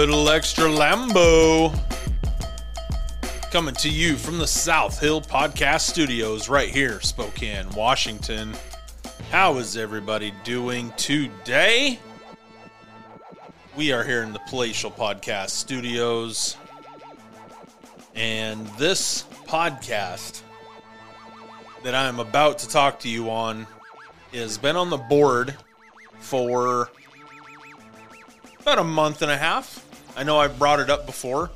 little extra Lambo. Coming to you from the South Hill Podcast Studios right here, Spokane, Washington. How is everybody doing today? We are here in the Palatial Podcast Studios. And this podcast that I am about to talk to you on has been on the board for about a month and a half. I know I brought it up before.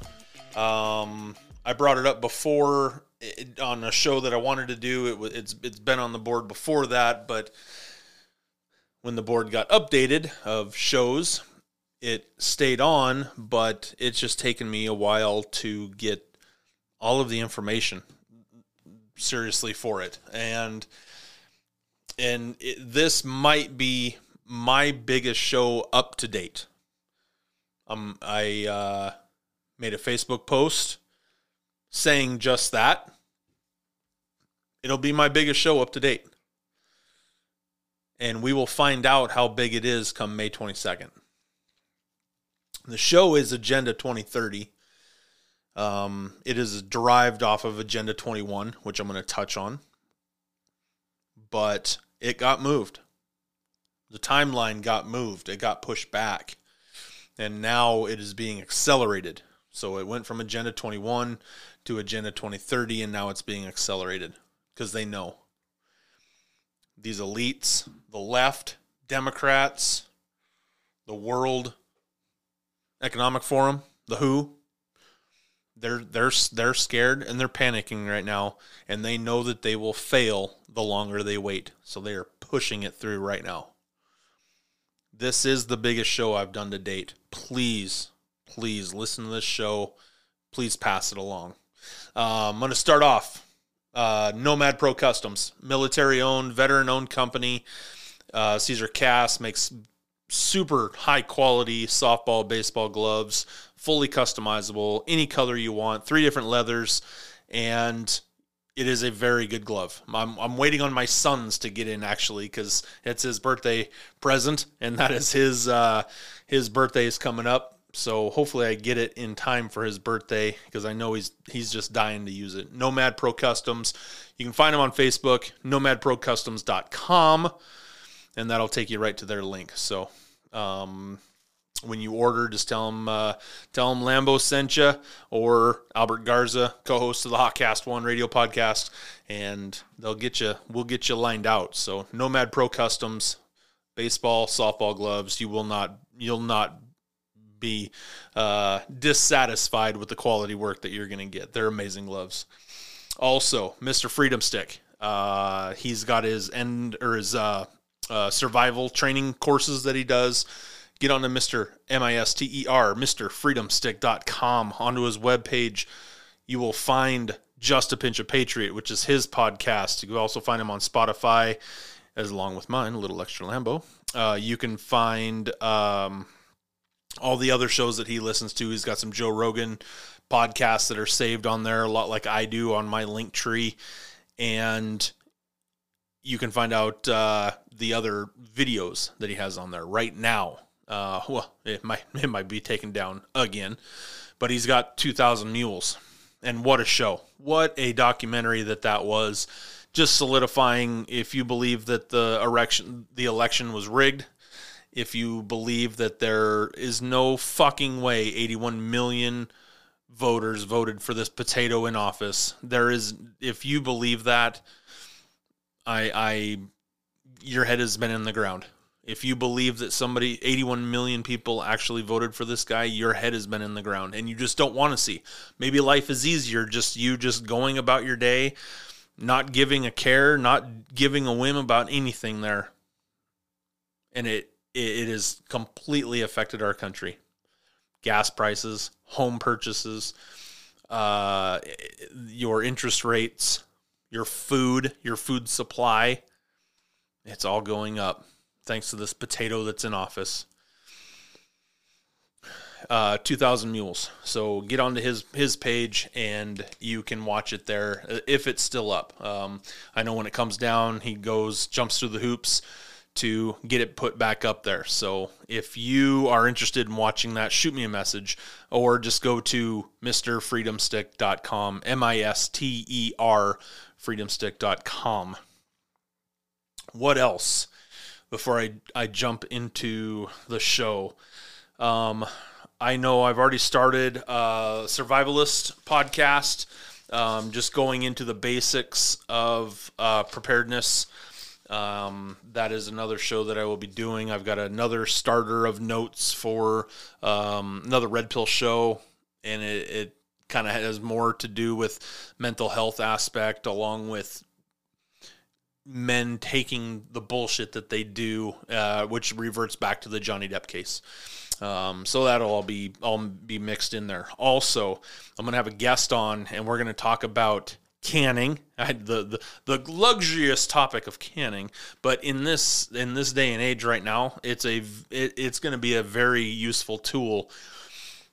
Um, I brought it up before it, on a show that I wanted to do. It it's it's been on the board before that, but when the board got updated of shows, it stayed on, but it's just taken me a while to get all of the information seriously for it. And and it, this might be my biggest show up to date. Um, I uh, made a Facebook post saying just that. It'll be my biggest show up to date. And we will find out how big it is come May 22nd. The show is Agenda 2030. Um, it is derived off of Agenda 21, which I'm going to touch on. But it got moved. The timeline got moved, it got pushed back and now it is being accelerated. So it went from Agenda 21 to Agenda 2030, and now it's being accelerated because they know these elites, the left, Democrats, the World Economic Forum, the WHO, they're they're they're scared and they're panicking right now, and they know that they will fail the longer they wait. So they are pushing it through right now. This is the biggest show I've done to date. Please, please listen to this show. Please pass it along. Uh, I'm going to start off. Uh, Nomad Pro Customs, military owned, veteran owned company. Uh, Caesar Cass makes super high quality softball, baseball gloves, fully customizable, any color you want, three different leathers, and it is a very good glove. I'm, I'm waiting on my sons to get in actually because it's his birthday present, and that is his uh, his birthday is coming up. So hopefully I get it in time for his birthday because I know he's he's just dying to use it. Nomad Pro Customs. You can find him on Facebook, nomadprocustoms.com, and that'll take you right to their link. So um, when you order, just tell them uh, tell them Lambo sent you or Albert Garza, co-host of the Hotcast One radio podcast, and they'll get you. We'll get you lined out. So Nomad Pro Customs, baseball, softball gloves. You will not. You'll not be uh, dissatisfied with the quality work that you're going to get. They're amazing gloves. Also, Mr. Freedom Stick. Uh, he's got his end or his uh, uh, survival training courses that he does get onto Mr. M-I-S-T-E-R, MrFreedomStick.com, onto his webpage. You will find Just a Pinch of Patriot, which is his podcast. You can also find him on Spotify, as along with mine, a little extra Lambo. Uh, you can find um, all the other shows that he listens to. He's got some Joe Rogan podcasts that are saved on there, a lot like I do on my link tree. And you can find out uh, the other videos that he has on there right now. Uh, well, it might it might be taken down again, but he's got 2,000 mules, and what a show! What a documentary that that was. Just solidifying if you believe that the election the election was rigged, if you believe that there is no fucking way 81 million voters voted for this potato in office. There is if you believe that I I your head has been in the ground. If you believe that somebody, 81 million people actually voted for this guy, your head has been in the ground and you just don't want to see. Maybe life is easier, just you just going about your day, not giving a care, not giving a whim about anything there. And it, it has completely affected our country. Gas prices, home purchases, uh, your interest rates, your food, your food supply, it's all going up thanks to this potato that's in office. Uh, 2000 mules. So get onto his his page and you can watch it there uh, if it's still up. Um, I know when it comes down, he goes jumps through the hoops to get it put back up there. So if you are interested in watching that, shoot me a message or just go to misterfreedomstick.com, M I S T E R freedomstick.com. What else before I, I jump into the show? Um, I know I've already started a survivalist podcast, um, just going into the basics of uh, preparedness um, that is another show that I will be doing. I've got another starter of notes for um, another Red Pill show, and it, it kind of has more to do with mental health aspect, along with men taking the bullshit that they do, uh, which reverts back to the Johnny Depp case. Um, so that'll all be all be mixed in there. Also, I'm gonna have a guest on, and we're gonna talk about canning I had the, the the luxurious topic of canning but in this in this day and age right now it's a it, it's going to be a very useful tool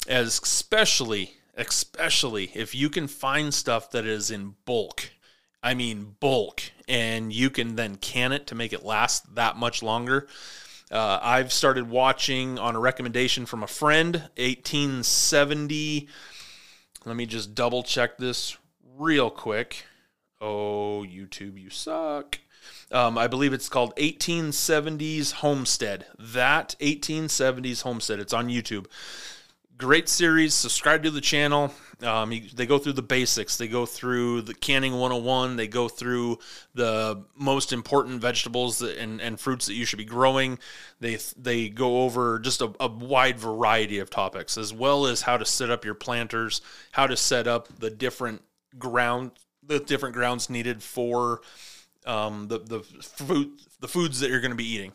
as especially especially if you can find stuff that is in bulk i mean bulk and you can then can it to make it last that much longer uh, i've started watching on a recommendation from a friend 1870 let me just double check this real quick. Oh, YouTube, you suck. Um, I believe it's called 1870s Homestead. That 1870s Homestead. It's on YouTube. Great series. Subscribe to the channel. Um, they go through the basics. They go through the canning 101. They go through the most important vegetables and, and fruits that you should be growing. They they go over just a, a wide variety of topics, as well as how to set up your planters, how to set up the different ground the different grounds needed for um, the the food the foods that you're going to be eating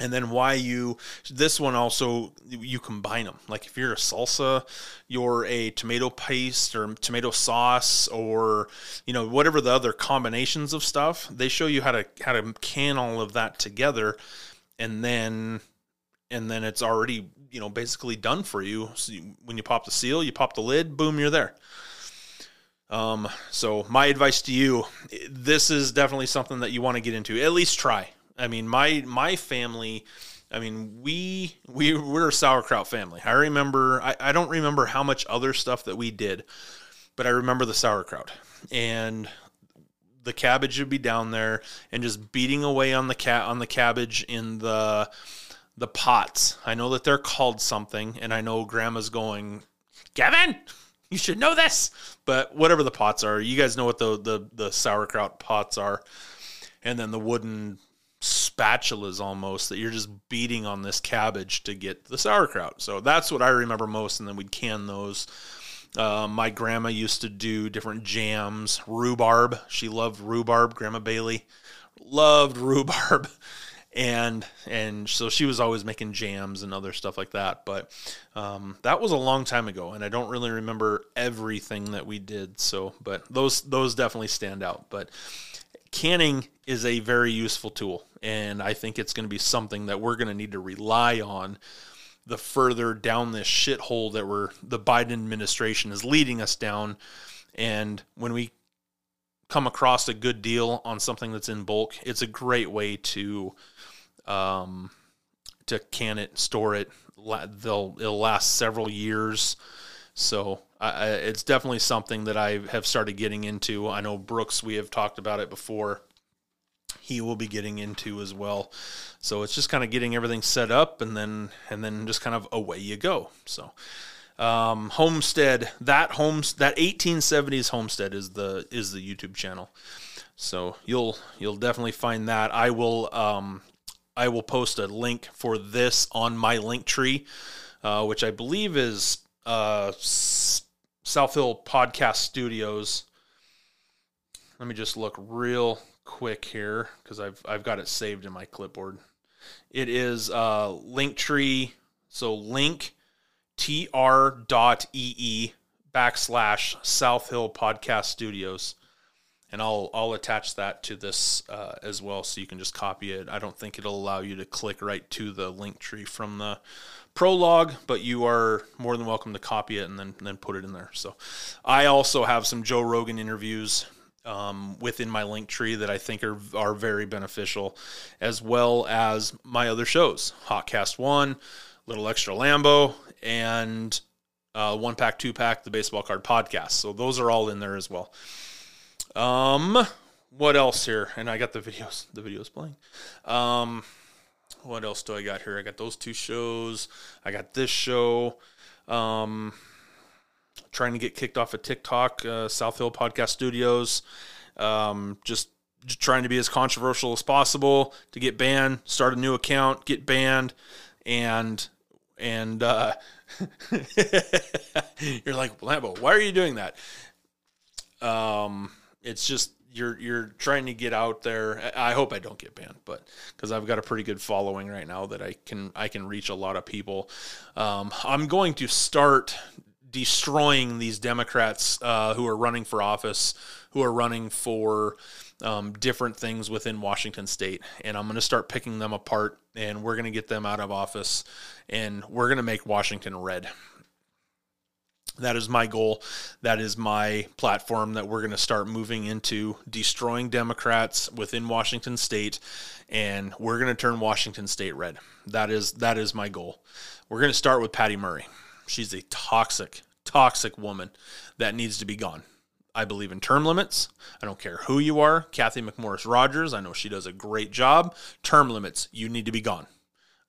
and then why you this one also you combine them like if you're a salsa you're a tomato paste or tomato sauce or you know whatever the other combinations of stuff they show you how to how to can all of that together and then and then it's already you know basically done for you, so you when you pop the seal you pop the lid boom you're there um, so my advice to you, this is definitely something that you want to get into. At least try. I mean, my my family, I mean, we we we're a sauerkraut family. I remember I, I don't remember how much other stuff that we did, but I remember the sauerkraut. And the cabbage would be down there and just beating away on the cat on the cabbage in the the pots. I know that they're called something, and I know grandma's going, Kevin, you should know this. But whatever the pots are, you guys know what the the, the sauerkraut pots are, and then the wooden spatulas almost that you're just beating on this cabbage to get the sauerkraut. So that's what I remember most, and then we'd can those. Uh, my grandma used to do different jams, rhubarb. She loved rhubarb. Grandma Bailey loved rhubarb and and so she was always making jams and other stuff like that but um, that was a long time ago and i don't really remember everything that we did so but those those definitely stand out but canning is a very useful tool and i think it's going to be something that we're going to need to rely on the further down this shithole that we're the biden administration is leading us down and when we come across a good deal on something that's in bulk, it's a great way to um, to can it, store it. They'll it'll last several years. So I, it's definitely something that I have started getting into. I know Brooks, we have talked about it before. He will be getting into as well. So it's just kind of getting everything set up, and then and then just kind of away you go. So um, homestead that homes that 1870s homestead is the is the youtube channel so you'll you'll definitely find that i will um, i will post a link for this on my link tree uh, which i believe is uh, south hill podcast studios let me just look real quick here because i've i've got it saved in my clipboard it is uh, link tree so link tr.ee backslash South Hill Podcast Studios. And I'll I'll attach that to this uh, as well, so you can just copy it. I don't think it'll allow you to click right to the link tree from the prologue, but you are more than welcome to copy it and then then put it in there. So, I also have some Joe Rogan interviews um, within my link tree that I think are are very beneficial, as well as my other shows, Hotcast One, Little Extra Lambo, and uh, One Pack, Two Pack, the Baseball Card Podcast. So those are all in there as well. Um, what else here? And I got the videos. The videos playing. Um, what else do I got here? I got those two shows. I got this show. Um, trying to get kicked off of TikTok, uh, South Hill Podcast Studios. Um, just, trying to be as controversial as possible to get banned. Start a new account, get banned, and and uh, you're like Lambo, why are you doing that? Um, it's just you're you're trying to get out there. I hope I don't get banned, but because I've got a pretty good following right now that I can I can reach a lot of people. Um, I'm going to start destroying these Democrats uh, who are running for office, who are running for um, different things within Washington State, and I'm going to start picking them apart, and we're going to get them out of office, and we're going to make Washington red. That is my goal. That is my platform that we're going to start moving into destroying Democrats within Washington state and we're going to turn Washington state red. That is that is my goal. We're going to start with Patty Murray. She's a toxic toxic woman that needs to be gone. I believe in term limits. I don't care who you are. Cathy McMorris Rodgers, I know she does a great job. Term limits, you need to be gone.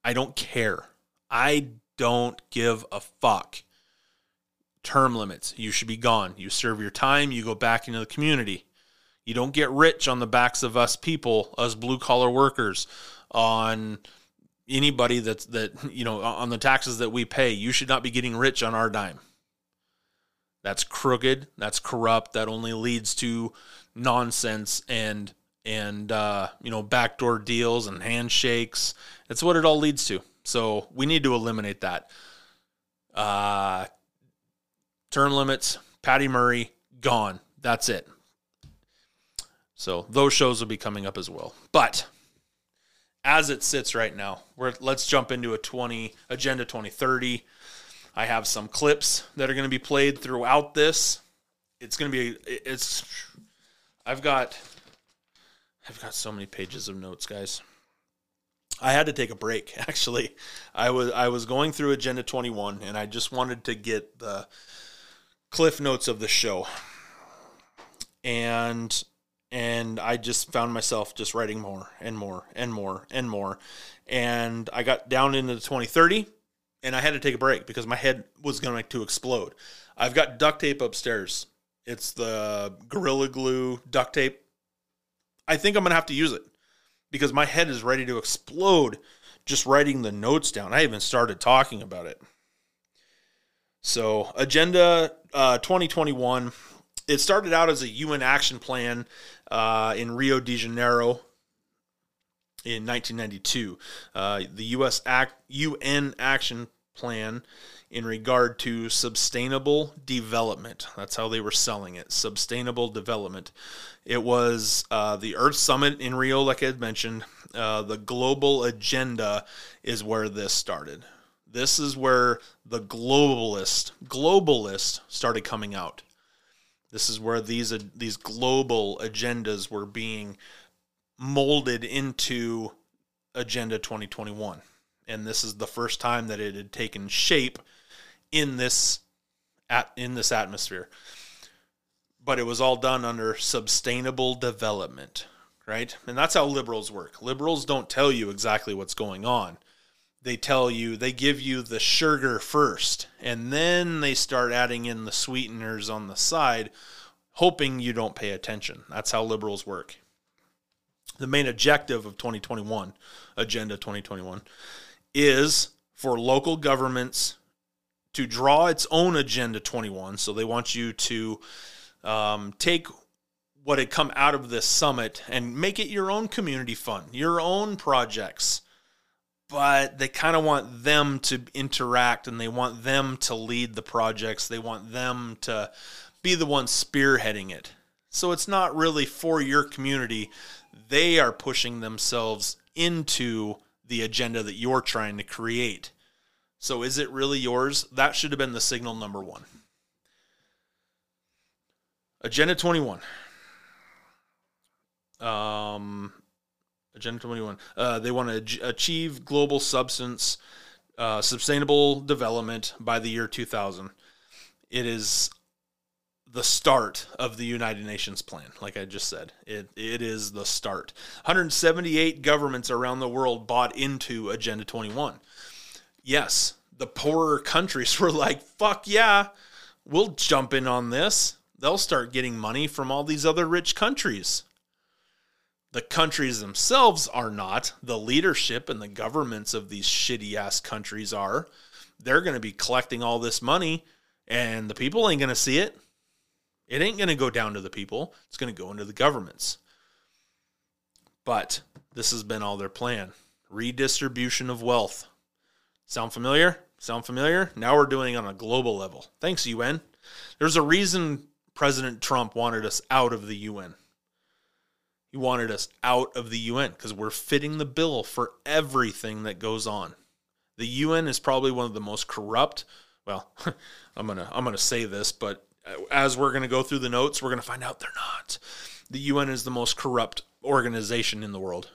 I don't care. I don't give a fuck term limits. You should be gone. You serve your time, you go back into the community. You don't get rich on the backs of us people, us blue collar workers, on anybody that's that you know on the taxes that we pay. You should not be getting rich on our dime. That's crooked. That's corrupt. That only leads to nonsense and and uh, you know backdoor deals and handshakes. That's what it all leads to. So we need to eliminate that. Uh, term limits, Patty Murray, gone. That's it. So those shows will be coming up as well. But as it sits right now, we're, let's jump into a 20 agenda 2030. I have some clips that are going to be played throughout this. It's going to be it's I've got I've got so many pages of notes, guys. I had to take a break actually. I was I was going through agenda 21 and I just wanted to get the cliff notes of the show. And and I just found myself just writing more and more and more and more. And I got down into the 2030 and I had to take a break because my head was going to explode. I've got duct tape upstairs. It's the Gorilla Glue duct tape. I think I'm going to have to use it because my head is ready to explode just writing the notes down. I even started talking about it. So, Agenda uh, 2021, it started out as a UN action plan uh, in Rio de Janeiro in 1992. Uh, the US Act, UN action plan in regard to sustainable development. That's how they were selling it sustainable development. It was uh, the Earth Summit in Rio, like I had mentioned. Uh, the global agenda is where this started. This is where the globalist globalist started coming out. This is where these uh, these global agendas were being molded into Agenda 2021. And this is the first time that it had taken shape in this at in this atmosphere. But it was all done under sustainable development, right? And that's how liberals work. Liberals don't tell you exactly what's going on they tell you they give you the sugar first and then they start adding in the sweeteners on the side hoping you don't pay attention. That's how liberals work. The main objective of 2021 agenda 2021 is for local governments to draw its own agenda 21 so they want you to um, take what had come out of this summit and make it your own community fund your own projects but they kind of want them to interact and they want them to lead the projects. They want them to be the ones spearheading it. So it's not really for your community. They are pushing themselves into the agenda that you're trying to create. So is it really yours? That should have been the signal number one. Agenda 21. Um, Agenda 21. Uh, they want to achieve global substance uh, sustainable development by the year 2000. It is the start of the United Nations plan, like I just said. It, it is the start. 178 governments around the world bought into Agenda 21. Yes, the poorer countries were like, fuck yeah, we'll jump in on this. They'll start getting money from all these other rich countries. The countries themselves are not. The leadership and the governments of these shitty ass countries are. They're going to be collecting all this money, and the people ain't going to see it. It ain't going to go down to the people, it's going to go into the governments. But this has been all their plan redistribution of wealth. Sound familiar? Sound familiar? Now we're doing it on a global level. Thanks, UN. There's a reason President Trump wanted us out of the UN. He wanted us out of the UN because we're fitting the bill for everything that goes on. The UN is probably one of the most corrupt. Well, I'm gonna I'm gonna say this, but as we're gonna go through the notes, we're gonna find out they're not. The UN is the most corrupt organization in the world.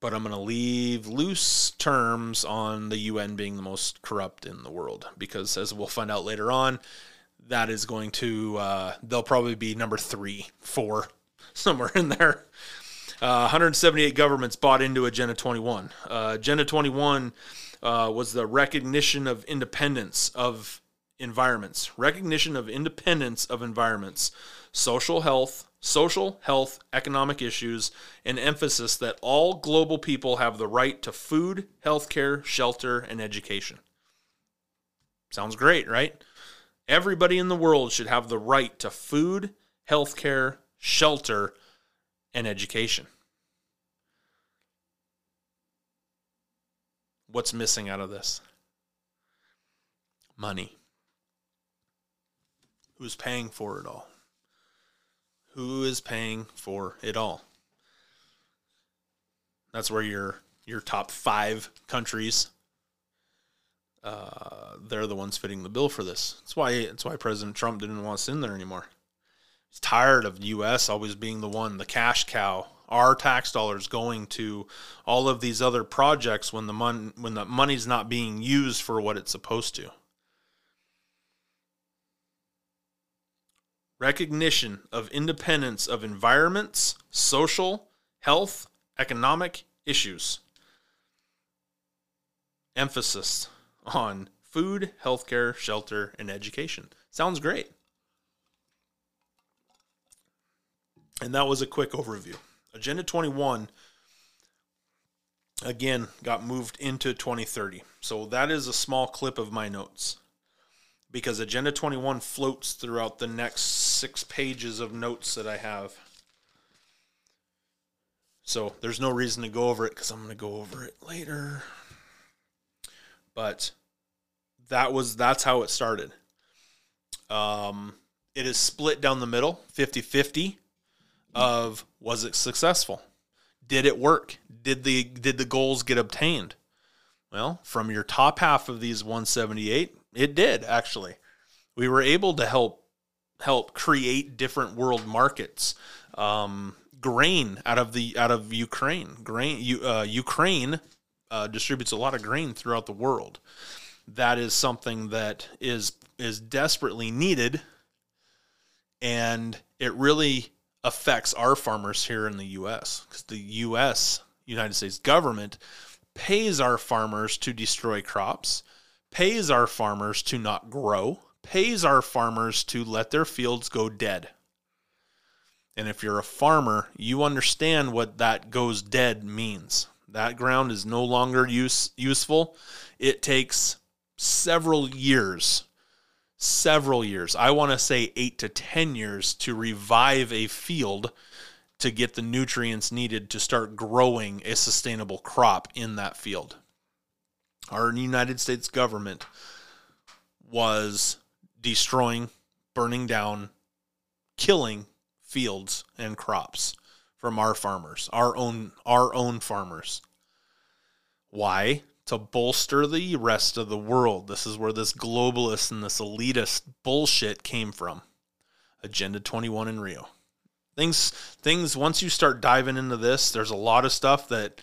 But I'm to leave loose terms on the UN being the most corrupt in the world because, as we'll find out later on, that is going to, uh, they'll probably be number three, four somewhere in there. Uh, 178 governments bought into Agenda 21. Uh, Agenda 21 uh, was the recognition of independence of environments, recognition of independence of environments, social health, social, health, economic issues, and emphasis that all global people have the right to food, healthcare, shelter, and education. Sounds great, right? Everybody in the world should have the right to food, healthcare, shelter, and education. What's missing out of this? Money. Who's paying for it all? Who is paying for it all? That's where your your top five countries uh, they're the ones fitting the bill for this. That's why that's why President Trump didn't want us in there anymore. He's tired of U.S. always being the one, the cash cow. Our tax dollars going to all of these other projects when the mon- when the money's not being used for what it's supposed to. Recognition of independence of environments, social, health, economic issues. Emphasis on food, healthcare, shelter, and education. Sounds great. And that was a quick overview. Agenda 21 again got moved into 2030. So that is a small clip of my notes because Agenda 21 floats throughout the next six pages of notes that I have. So there's no reason to go over it because I'm going to go over it later. But that was that's how it started. Um, it is split down the middle, 50 50 of was it successful? Did it work? Did the did the goals get obtained? Well, from your top half of these 178, it did actually. We were able to help help create different world markets. Um, grain out of the out of Ukraine. Grain uh, Ukraine uh, distributes a lot of grain throughout the world. That is something that is is desperately needed, and it really affects our farmers here in the U.S. because the U.S. United States government pays our farmers to destroy crops, pays our farmers to not grow, pays our farmers to let their fields go dead. And if you're a farmer, you understand what that goes dead means. That ground is no longer use, useful. It takes several years several years. I want to say eight to 10 years to revive a field to get the nutrients needed to start growing a sustainable crop in that field. Our United States government was destroying, burning down, killing fields and crops from our farmers, our own our own farmers. Why? To bolster the rest of the world. This is where this globalist and this elitist bullshit came from. Agenda 21 in Rio. Things things once you start diving into this, there's a lot of stuff that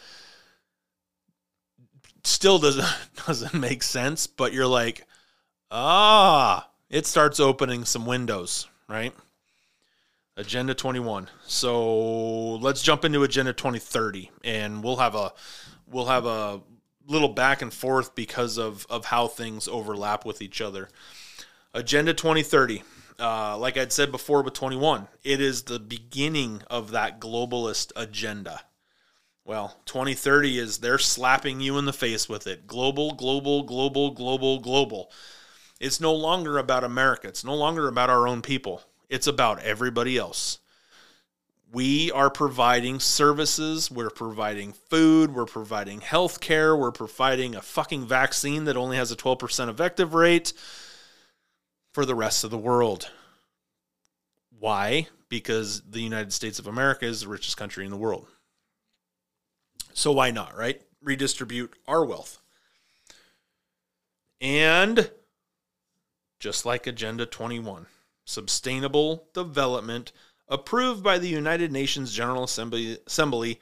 still doesn't doesn't make sense, but you're like, ah, it starts opening some windows, right? Agenda 21. So let's jump into Agenda 2030, and we'll have a we'll have a little back and forth because of of how things overlap with each other. Agenda 2030. Uh, like I'd said before with 21, it is the beginning of that globalist agenda. Well, 2030 is they're slapping you in the face with it. Global, global, global, global, global. It's no longer about America. It's no longer about our own people. It's about everybody else. We are providing services, we're providing food, we're providing health care, we're providing a fucking vaccine that only has a 12% effective rate for the rest of the world. Why? Because the United States of America is the richest country in the world. So why not, right? Redistribute our wealth. And just like Agenda 21, sustainable development approved by the United Nations General Assembly, Assembly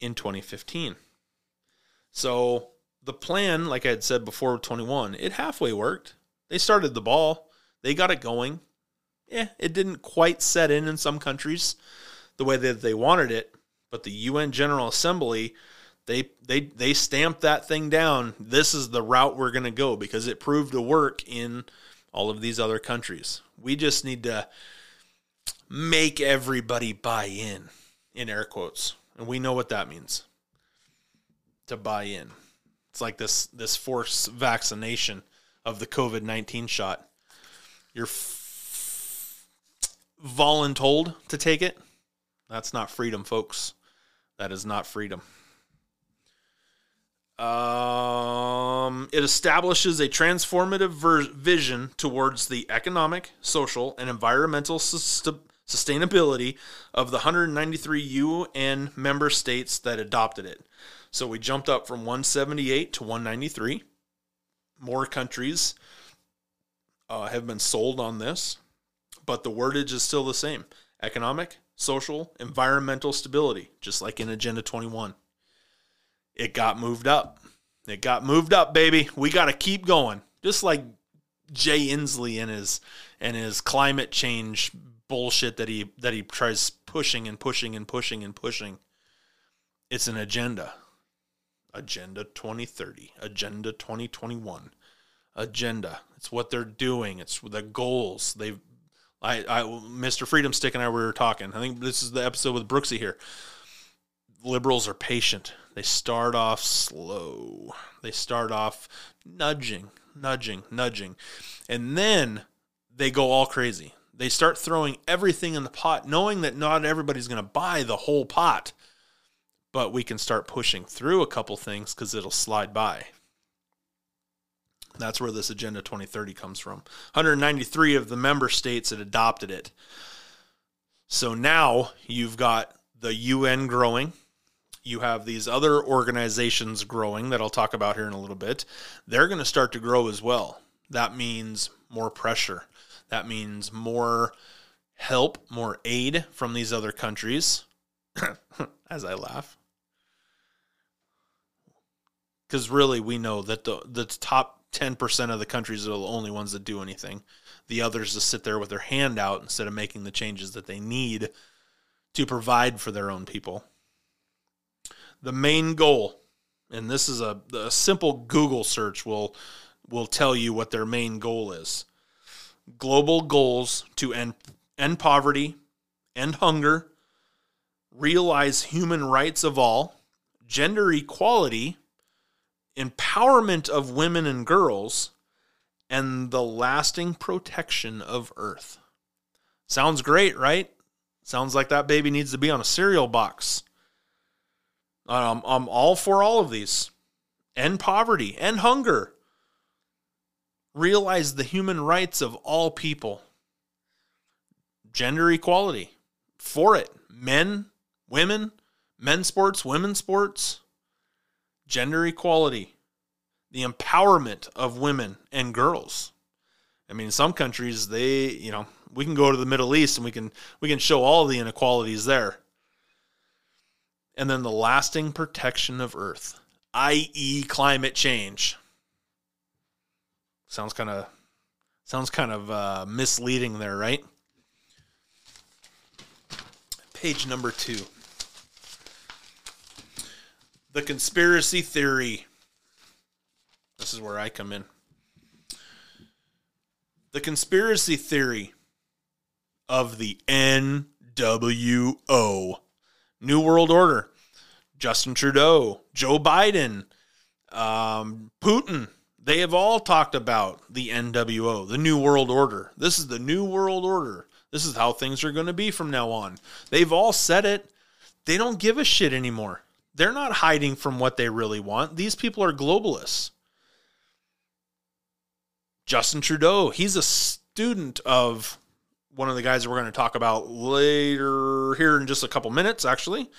in 2015. So the plan, like I had said before, 21, it halfway worked. They started the ball, they got it going. Yeah, it didn't quite set in in some countries the way that they wanted it, but the UN General Assembly they they they stamped that thing down. This is the route we're going to go because it proved to work in all of these other countries. We just need to make everybody buy in in air quotes. And we know what that means. To buy in. It's like this this forced vaccination of the COVID-19 shot. You're f- voluntold to take it. That's not freedom, folks. That is not freedom. Um, it establishes a transformative ver- vision towards the economic, social, and environmental sustainability of the 193 UN member states that adopted it. So we jumped up from 178 to 193. More countries uh, have been sold on this, but the wordage is still the same economic, social, environmental stability, just like in Agenda 21 it got moved up. It got moved up, baby. We got to keep going. Just like Jay Inslee and his and his climate change bullshit that he that he tries pushing and pushing and pushing and pushing. It's an agenda. Agenda 2030, Agenda 2021. Agenda. It's what they're doing. It's the goals. They've I, I Mr. Freedom Stick and I were talking. I think this is the episode with Brooksy here. Liberals are patient they start off slow. They start off nudging, nudging, nudging. And then they go all crazy. They start throwing everything in the pot, knowing that not everybody's going to buy the whole pot. But we can start pushing through a couple things because it'll slide by. That's where this Agenda 2030 comes from. 193 of the member states had adopted it. So now you've got the UN growing, you have these other organizations growing that I'll talk about here in a little bit. They're going to start to grow as well. That means more pressure. That means more help, more aid from these other countries. As I laugh. Because really, we know that the, the top 10% of the countries are the only ones that do anything. The others just sit there with their hand out instead of making the changes that they need to provide for their own people the main goal, and this is a, a simple Google search will will tell you what their main goal is. Global goals to end end poverty, end hunger, realize human rights of all, gender equality, empowerment of women and girls, and the lasting protection of Earth. Sounds great, right? Sounds like that baby needs to be on a cereal box. Um, I'm all for all of these. End poverty, end hunger. Realize the human rights of all people. Gender equality. For it. Men, women, men's sports, women's sports. Gender equality. The empowerment of women and girls. I mean, some countries, they, you know, We can go to the Middle East and we can we can show all the inequalities there. And then the lasting protection of Earth, i.e., climate change. Sounds kind of sounds kind of uh, misleading there, right? Page number two. The conspiracy theory. This is where I come in. The conspiracy theory of the NWO, New World Order, Justin Trudeau, Joe Biden, um, Putin, they have all talked about the NWO, the New World Order. This is the New World Order. This is how things are going to be from now on. They've all said it. They don't give a shit anymore. They're not hiding from what they really want. These people are globalists. Justin Trudeau, he's a student of one of the guys that we're going to talk about later here in just a couple minutes, actually.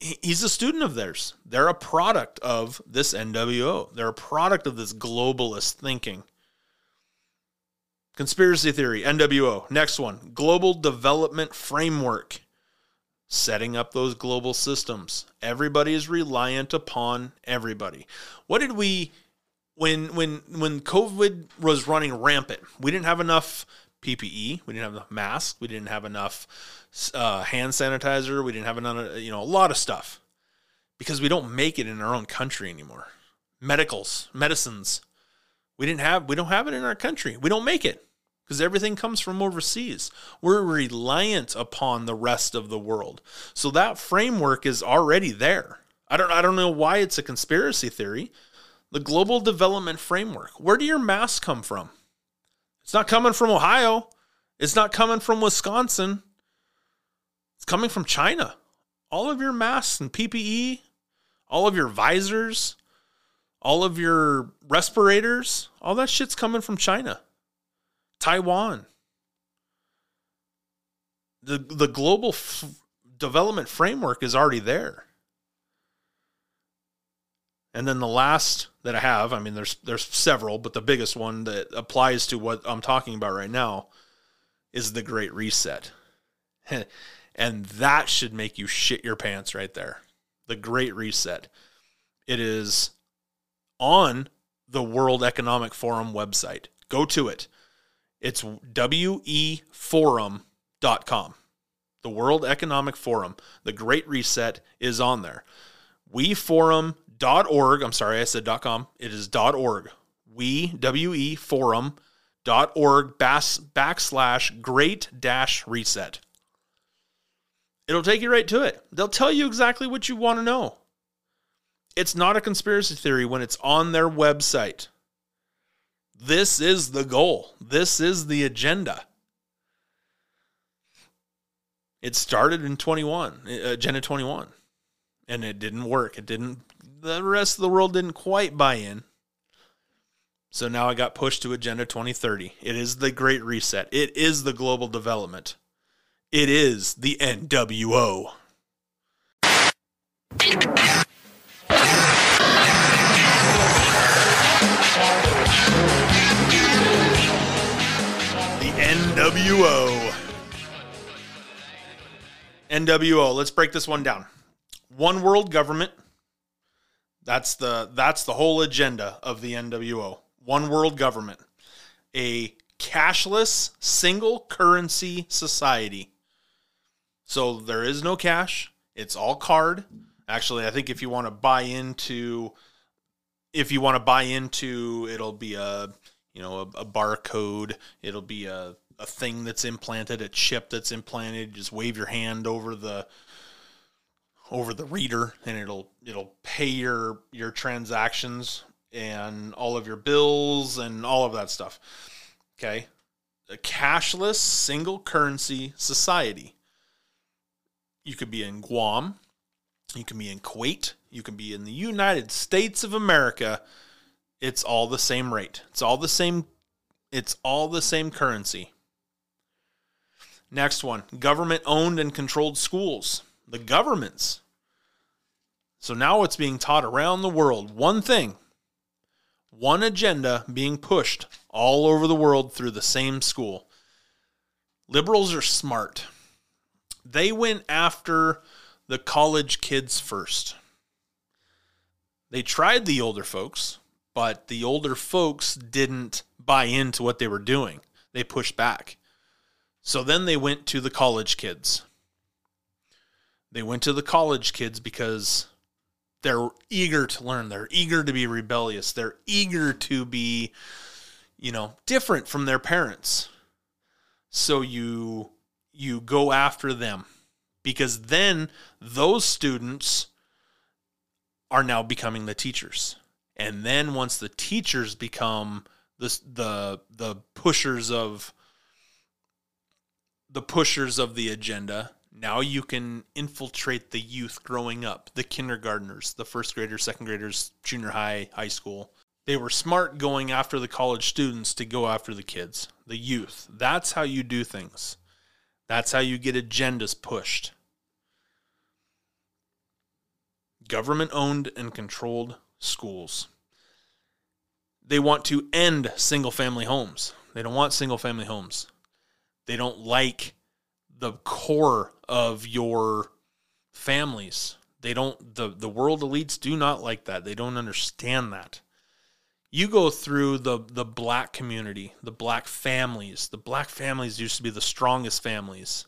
He's a student of theirs. They're a product of this NWO. They're a product of this globalist thinking. Conspiracy theory, NWO. Next one, global development framework. Setting up those global systems. Everybody is reliant upon everybody. What did we when when when COVID was running rampant, we didn't have enough PPE, we didn't have enough masks, we didn't have enough uh, hand sanitizer, we didn't have enough, you know, a lot of stuff because we don't make it in our own country anymore. Medicals, medicines, we didn't have, we don't have it in our country. We don't make it because everything comes from overseas. We're reliant upon the rest of the world. So that framework is already there. I don't, I don't know why it's a conspiracy theory the global development framework. Where do your masks come from? It's not coming from Ohio. It's not coming from Wisconsin. Coming from China. All of your masks and PPE, all of your visors, all of your respirators, all that shit's coming from China, Taiwan. The, the global f- development framework is already there. And then the last that I have, I mean, there's there's several, but the biggest one that applies to what I'm talking about right now is the Great Reset, and that should make you shit your pants right there. The Great Reset. It is on the World Economic Forum website. Go to it. It's weforum.com. The World Economic Forum. The Great Reset is on there. WeForum dot org. I'm sorry, I said com. It is org. We W E forum dot org bass, backslash great dash reset. It'll take you right to it. They'll tell you exactly what you want to know. It's not a conspiracy theory when it's on their website. This is the goal. This is the agenda. It started in 21, uh, Agenda 21, and it didn't work. It didn't the rest of the world didn't quite buy in. So now I got pushed to Agenda 2030. It is the Great Reset. It is the global development. It is the NWO. The NWO. NWO. Let's break this one down. One world government that's the that's the whole agenda of the NWO. One world government. A cashless single currency society. So there is no cash. It's all card. Actually, I think if you want to buy into if you want to buy into it'll be a you know a, a barcode, it'll be a a thing that's implanted, a chip that's implanted. Just wave your hand over the over the reader and it'll it'll pay your your transactions and all of your bills and all of that stuff. Okay? A cashless single currency society. You could be in Guam, you can be in Kuwait, you can be in the United States of America. It's all the same rate. It's all the same it's all the same currency. Next one, government owned and controlled schools the governments. So now it's being taught around the world. One thing, one agenda being pushed all over the world through the same school. Liberals are smart. They went after the college kids first. They tried the older folks, but the older folks didn't buy into what they were doing. They pushed back. So then they went to the college kids. They went to the college kids because they're eager to learn. They're eager to be rebellious. They're eager to be, you know, different from their parents. So you you go after them because then those students are now becoming the teachers. And then once the teachers become the the the pushers of the pushers of the agenda, now you can infiltrate the youth growing up, the kindergartners, the first graders, second graders, junior high, high school. They were smart going after the college students to go after the kids, the youth. That's how you do things. That's how you get agendas pushed. Government owned and controlled schools. They want to end single family homes. They don't want single family homes. They don't like the core of your families. They don't the the world elites do not like that. They don't understand that. You go through the the black community, the black families. The black families used to be the strongest families.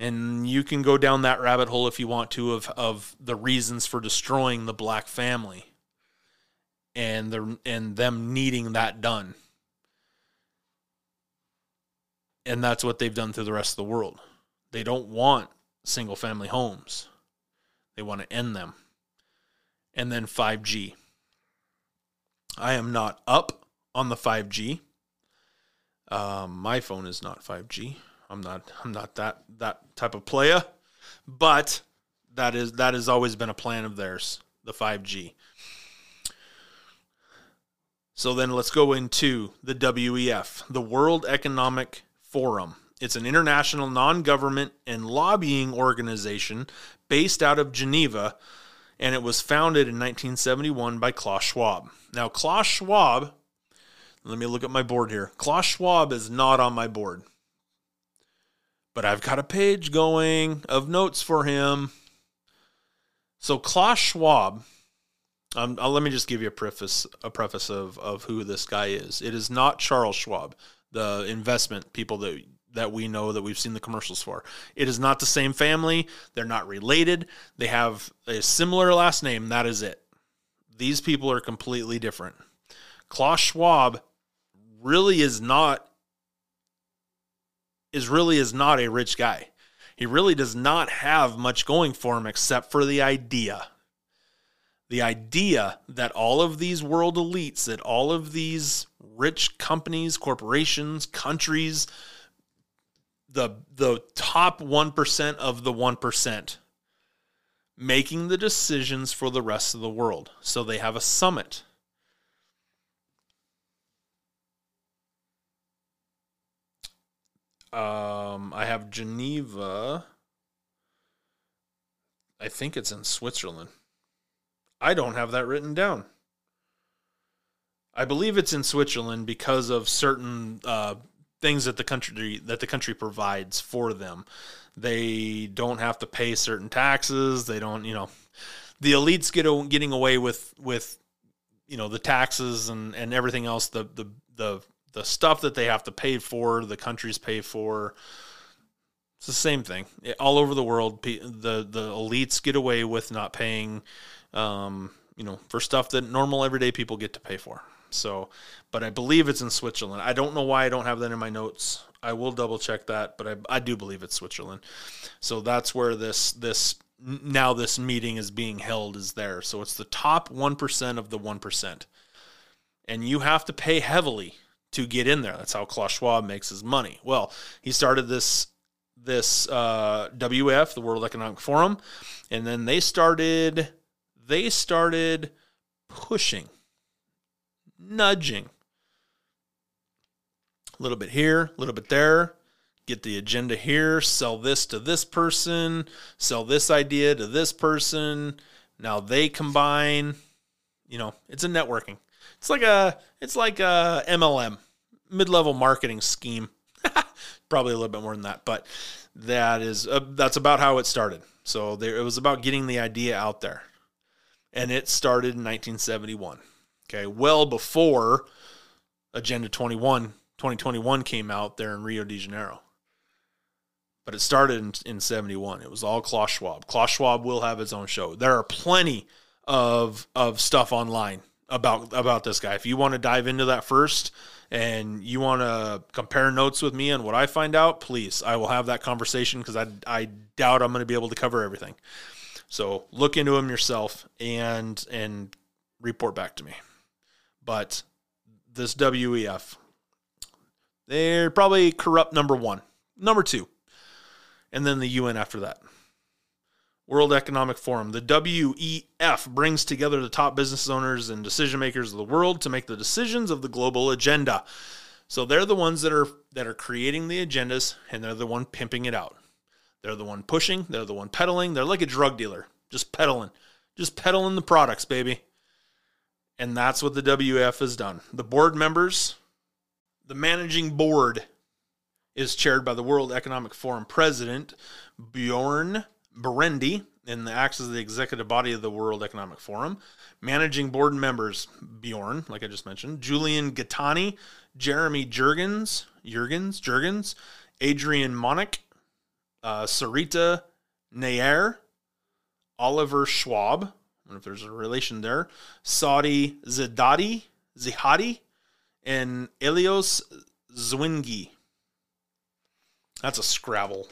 And you can go down that rabbit hole if you want to of of the reasons for destroying the black family and the and them needing that done and that's what they've done to the rest of the world. They don't want single family homes. They want to end them. And then 5G. I am not up on the 5G. Um, my phone is not 5G. I'm not I'm not that that type of player, but that is that has always been a plan of theirs, the 5G. So then let's go into the WEF, the World Economic Forum. It's an international non government and lobbying organization based out of Geneva, and it was founded in 1971 by Klaus Schwab. Now, Klaus Schwab, let me look at my board here. Klaus Schwab is not on my board, but I've got a page going of notes for him. So, Klaus Schwab. Um, uh, let me just give you a preface, a preface of, of who this guy is. It is not Charles Schwab the investment people that that we know that we've seen the commercials for. It is not the same family. They're not related. They have a similar last name. That is it. These people are completely different. Klaus Schwab really is not is really is not a rich guy. He really does not have much going for him except for the idea the idea that all of these world elites, that all of these rich companies, corporations, countries, the the top 1% of the 1% making the decisions for the rest of the world. So they have a summit. Um, I have Geneva. I think it's in Switzerland. I don't have that written down. I believe it's in Switzerland because of certain uh, things that the country that the country provides for them. They don't have to pay certain taxes. They don't, you know, the elites get getting away with with you know the taxes and and everything else. The the the the stuff that they have to pay for, the countries pay for. It's the same thing all over the world. The the elites get away with not paying um, you know, for stuff that normal everyday people get to pay for. So, but I believe it's in Switzerland. I don't know why I don't have that in my notes. I will double check that, but I, I do believe it's Switzerland. So that's where this this now this meeting is being held is there. So it's the top 1% of the 1%. And you have to pay heavily to get in there. That's how Klaus Schwab makes his money. Well, he started this this uh, WF, the World Economic Forum, and then they started they started pushing, nudging. A little bit here, a little bit there. Get the agenda here, sell this to this person, sell this idea to this person. Now they combine. You know, it's a networking. It's like a it's like a MLM, mid-level marketing scheme. probably a little bit more than that, but that is uh, that's about how it started. So there, it was about getting the idea out there, and it started in 1971. Okay, well before Agenda 21 2021 came out there in Rio de Janeiro. But it started in, in 71. It was all Klaus Schwab. Klaus Schwab will have his own show. There are plenty of of stuff online about about this guy. If you want to dive into that first and you want to compare notes with me on what I find out, please, I will have that conversation because I I doubt I'm going to be able to cover everything. So look into him yourself and and report back to me. But this WEF, they're probably corrupt number one, number two, and then the UN after that. World Economic Forum. The WEF brings together the top business owners and decision makers of the world to make the decisions of the global agenda. So they're the ones that are that are creating the agendas and they're the one pimping it out. They're the one pushing, they're the one peddling. They're like a drug dealer, just peddling. Just peddling the products, baby. And that's what the WEF has done. The board members, the managing board is chaired by the World Economic Forum president, Bjorn Berendi and acts as the executive body of the World Economic Forum. Managing board members Bjorn, like I just mentioned, Julian Gattani, Jeremy Jurgens, Jurgens, Jurgens, Adrian Monick, uh, Sarita Nair, Oliver Schwab. If there's a relation there. Saudi Zidadi, Zihadi, and Elios Zwingi. That's a Scrabble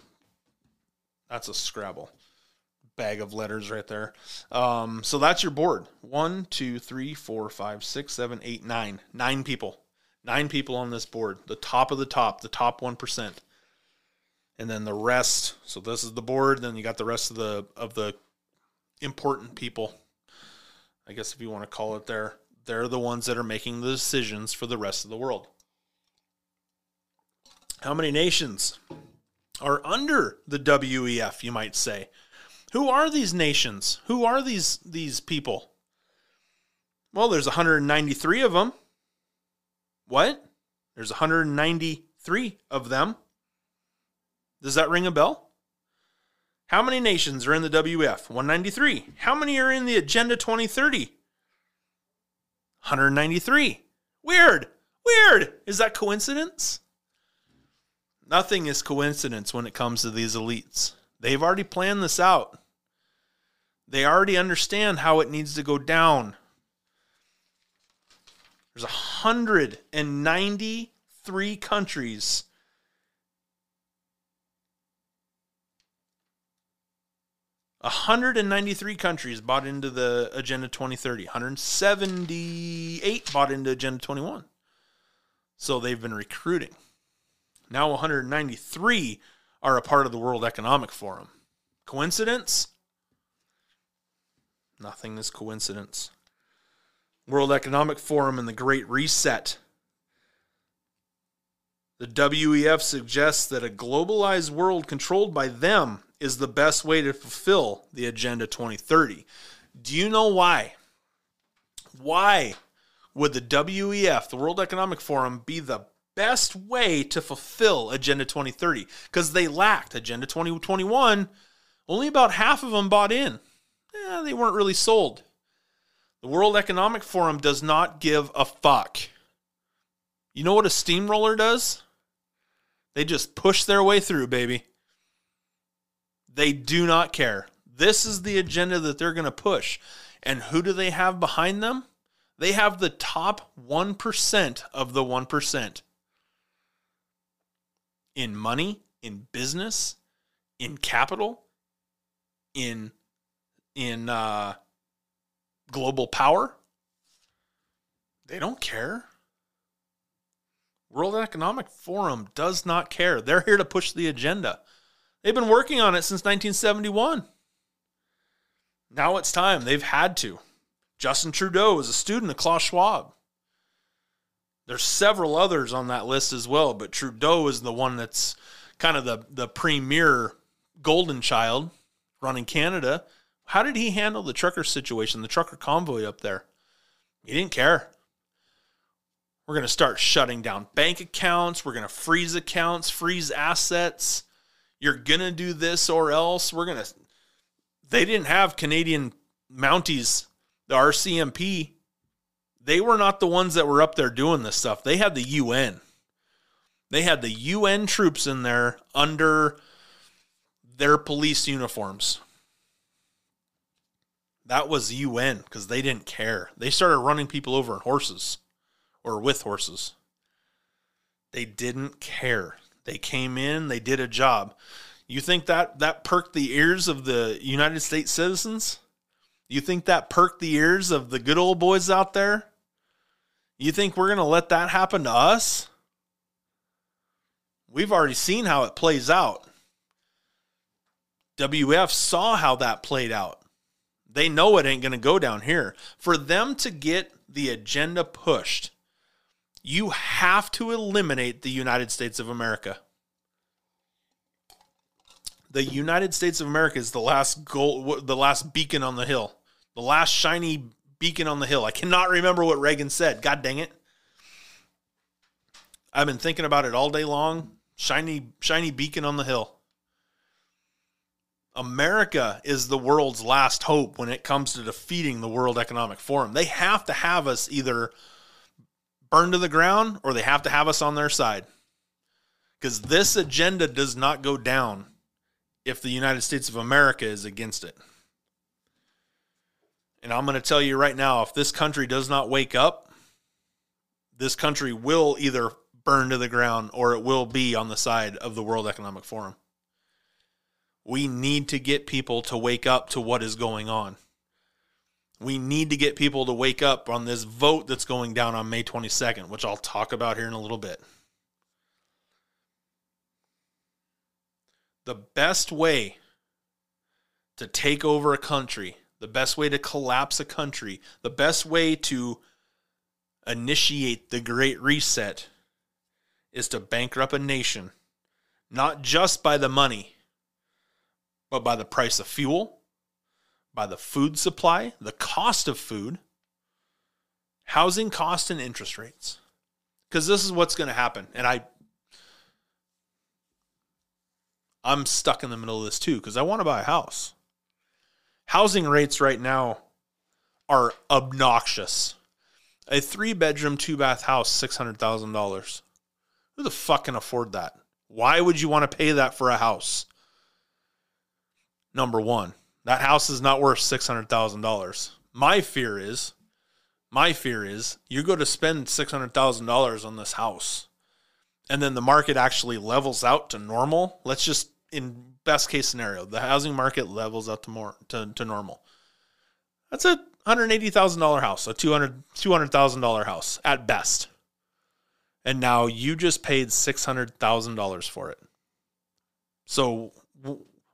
that's a Scrabble bag of letters right there. Um, so that's your board. One, two, three, four, five, six, seven, eight, nine. Nine people. Nine people on this board. The top of the top, the top one percent. And then the rest. So this is the board. Then you got the rest of the of the important people. I guess if you want to call it there. They're the ones that are making the decisions for the rest of the world. How many nations? are under the WEF, you might say. Who are these nations? Who are these these people? Well, there's 193 of them. What? There's 193 of them. Does that ring a bell? How many nations are in the WF? 193. How many are in the Agenda 2030? 193. Weird. Weird. Is that coincidence? Nothing is coincidence when it comes to these elites. They've already planned this out. They already understand how it needs to go down. There's 193 countries. A hundred and ninety-three countries bought into the Agenda 2030. 178 bought into Agenda 21. So they've been recruiting. Now 193 are a part of the World Economic Forum. Coincidence? Nothing is coincidence. World Economic Forum and the Great Reset. The WEF suggests that a globalized world controlled by them is the best way to fulfill the Agenda 2030. Do you know why? Why would the WEF, the World Economic Forum, be the best way to fulfill Agenda 2030 because they lacked Agenda 2021. Only about half of them bought in. Eh, they weren't really sold. The World Economic Forum does not give a fuck. You know what a steamroller does? They just push their way through, baby. They do not care. This is the agenda that they're going to push. And who do they have behind them? They have the top 1% of the 1% in money, in business, in capital, in in uh, global power. They don't care. World Economic Forum does not care. They're here to push the agenda. They've been working on it since 1971. Now it's time. They've had to. Justin Trudeau is a student of Klaus Schwab. There's several others on that list as well, but Trudeau is the one that's kind of the the premier golden child running Canada. How did he handle the trucker situation, the trucker convoy up there? He didn't care. We're going to start shutting down bank accounts. We're going to freeze accounts, freeze assets. You're going to do this or else. We're going to. They didn't have Canadian Mounties, the RCMP. They were not the ones that were up there doing this stuff. They had the UN. They had the UN troops in there under their police uniforms. That was UN because they didn't care. They started running people over on horses or with horses. They didn't care. They came in, they did a job. You think that that perked the ears of the United States citizens? You think that perked the ears of the good old boys out there? You think we're going to let that happen to us? We've already seen how it plays out. WF saw how that played out. They know it ain't going to go down here. For them to get the agenda pushed, you have to eliminate the United States of America. The United States of America is the last goal, the last beacon on the hill, the last shiny beacon on the hill. I cannot remember what Reagan said. God dang it. I've been thinking about it all day long. Shiny, shiny beacon on the hill. America is the world's last hope when it comes to defeating the World Economic Forum. They have to have us either burned to the ground or they have to have us on their side. Because this agenda does not go down if the United States of America is against it. And I'm going to tell you right now if this country does not wake up, this country will either burn to the ground or it will be on the side of the World Economic Forum. We need to get people to wake up to what is going on. We need to get people to wake up on this vote that's going down on May 22nd, which I'll talk about here in a little bit. The best way to take over a country, the best way to collapse a country, the best way to initiate the Great Reset is to bankrupt a nation, not just by the money but by the price of fuel, by the food supply, the cost of food, housing cost, and interest rates. Because this is what's going to happen. And I, I'm stuck in the middle of this too because I want to buy a house. Housing rates right now are obnoxious. A three bedroom, two bath house, $600,000. Who the fuck can afford that? Why would you want to pay that for a house? number one. That house is not worth $600,000. My fear is, my fear is you go to spend $600,000 on this house and then the market actually levels out to normal. Let's just, in best case scenario, the housing market levels out to more to, to normal. That's a $180,000 house, a $200,000 $200, house at best. And now you just paid $600,000 for it. So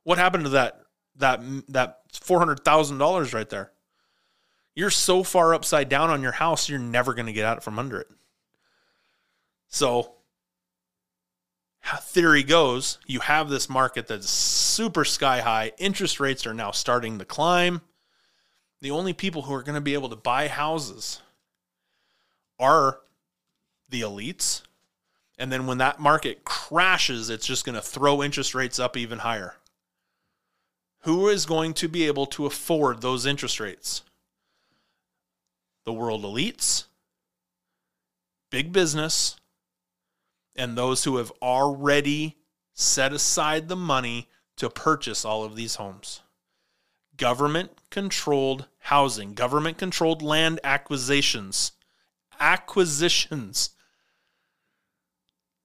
what happened to that that that four hundred thousand dollars right there. You're so far upside down on your house, you're never going to get out from under it. So, theory goes, you have this market that's super sky high. Interest rates are now starting to climb. The only people who are going to be able to buy houses are the elites. And then when that market crashes, it's just going to throw interest rates up even higher. Who is going to be able to afford those interest rates? The world elites, big business, and those who have already set aside the money to purchase all of these homes. Government controlled housing, government controlled land acquisitions, acquisitions.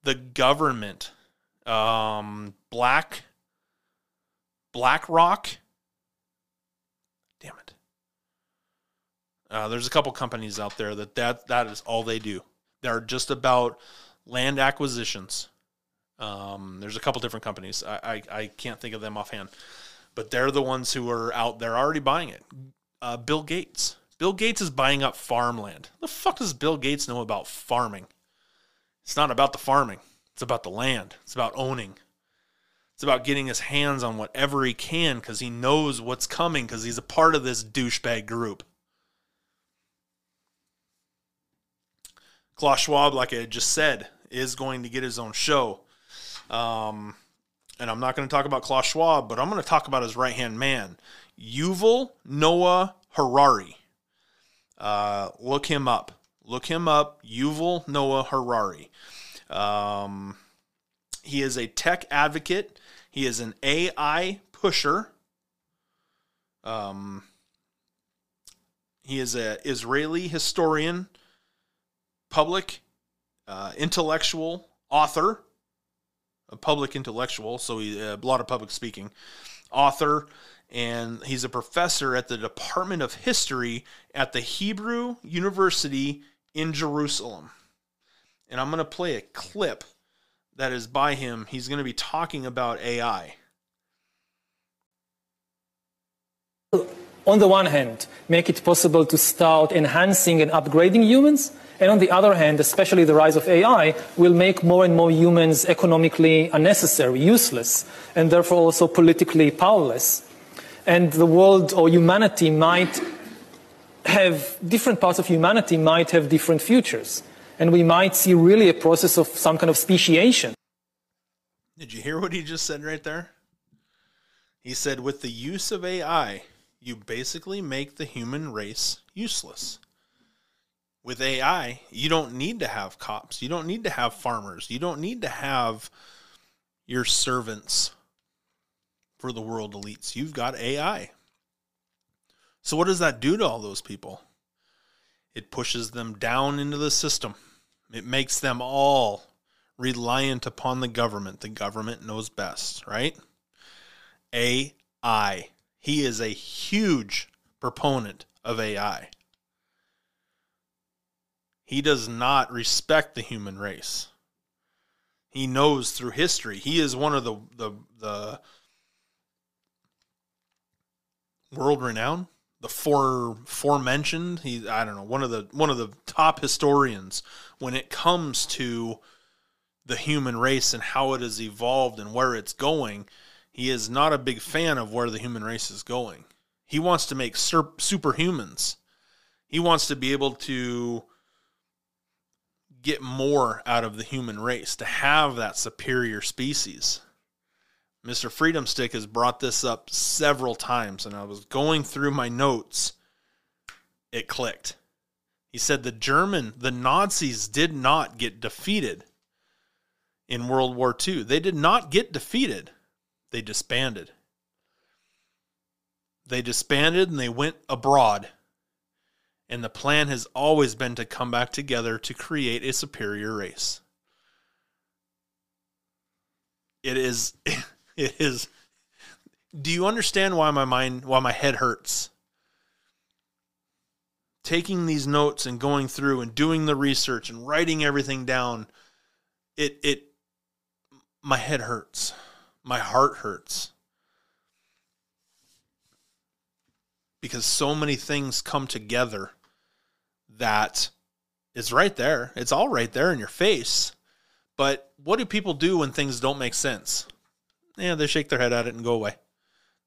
The government, um, black BlackRock. Damn it. Uh, there's a couple companies out there that, that that is all they do. They're just about land acquisitions. Um, there's a couple different companies. I, I, I can't think of them offhand, but they're the ones who are out there already buying it. Uh, Bill Gates. Bill Gates is buying up farmland. The fuck does Bill Gates know about farming? It's not about the farming. It's about the land. It's about owning. It's about getting his hands on whatever he can because he knows what's coming because he's a part of this douchebag group. Klaus Schwab, like I just said, is going to get his own show. Um, and I'm not going to talk about Klaus Schwab, but I'm going to talk about his right hand man, Yuval Noah Harari. Uh, look him up. Look him up, Yuval Noah Harari. Um, he is a tech advocate. He is an AI pusher. Um, he is an Israeli historian, public uh, intellectual, author, a public intellectual, so he uh, a lot of public speaking, author, and he's a professor at the Department of History at the Hebrew University in Jerusalem. And I'm going to play a clip that is by him. He's going to be talking about AI. On the one hand, make it possible to start enhancing and upgrading humans and on the other hand, especially the rise of AI will make more and more humans economically unnecessary, useless, and therefore also politically powerless. And the world or humanity might have, different parts of humanity might have different futures. And we might see really a process of some kind of speciation. Did you hear what he just said right there? He said, with the use of AI, you basically make the human race useless with AI, you don't need to have cops. You don't need to have farmers. You don't need to have your servants for the world elites. You've got AI. So, what does that do to all those people? It pushes them down into the system. It makes them all reliant upon the government. The government knows best, right? AI. He is a huge proponent of AI. He does not respect the human race. He knows through history. He is one of the the, the world renowned, the four forementioned. He I don't know one of the one of the top historians when it comes to the human race and how it has evolved and where it's going. He is not a big fan of where the human race is going. He wants to make sur- superhumans. He wants to be able to get more out of the human race, to have that superior species. Mr. Freedom Stick has brought this up several times, and I was going through my notes. It clicked. He said the German, the Nazis did not get defeated in World War II. They did not get defeated, they disbanded. They disbanded and they went abroad and the plan has always been to come back together to create a superior race. It is it is do you understand why my mind why my head hurts? Taking these notes and going through and doing the research and writing everything down, it it my head hurts. My heart hurts. Because so many things come together that is right there. It's all right there in your face. But what do people do when things don't make sense? Yeah, they shake their head at it and go away.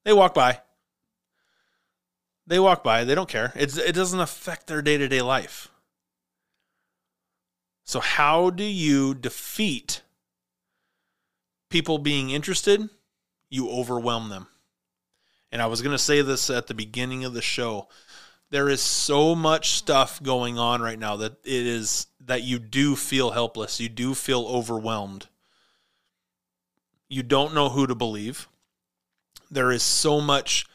They walk by. They walk by. They don't care. It's, it doesn't affect their day to day life. So, how do you defeat people being interested? You overwhelm them. And I was going to say this at the beginning of the show there is so much stuff going on right now that it is that you do feel helpless. You do feel overwhelmed. You don't know who to believe. There is so much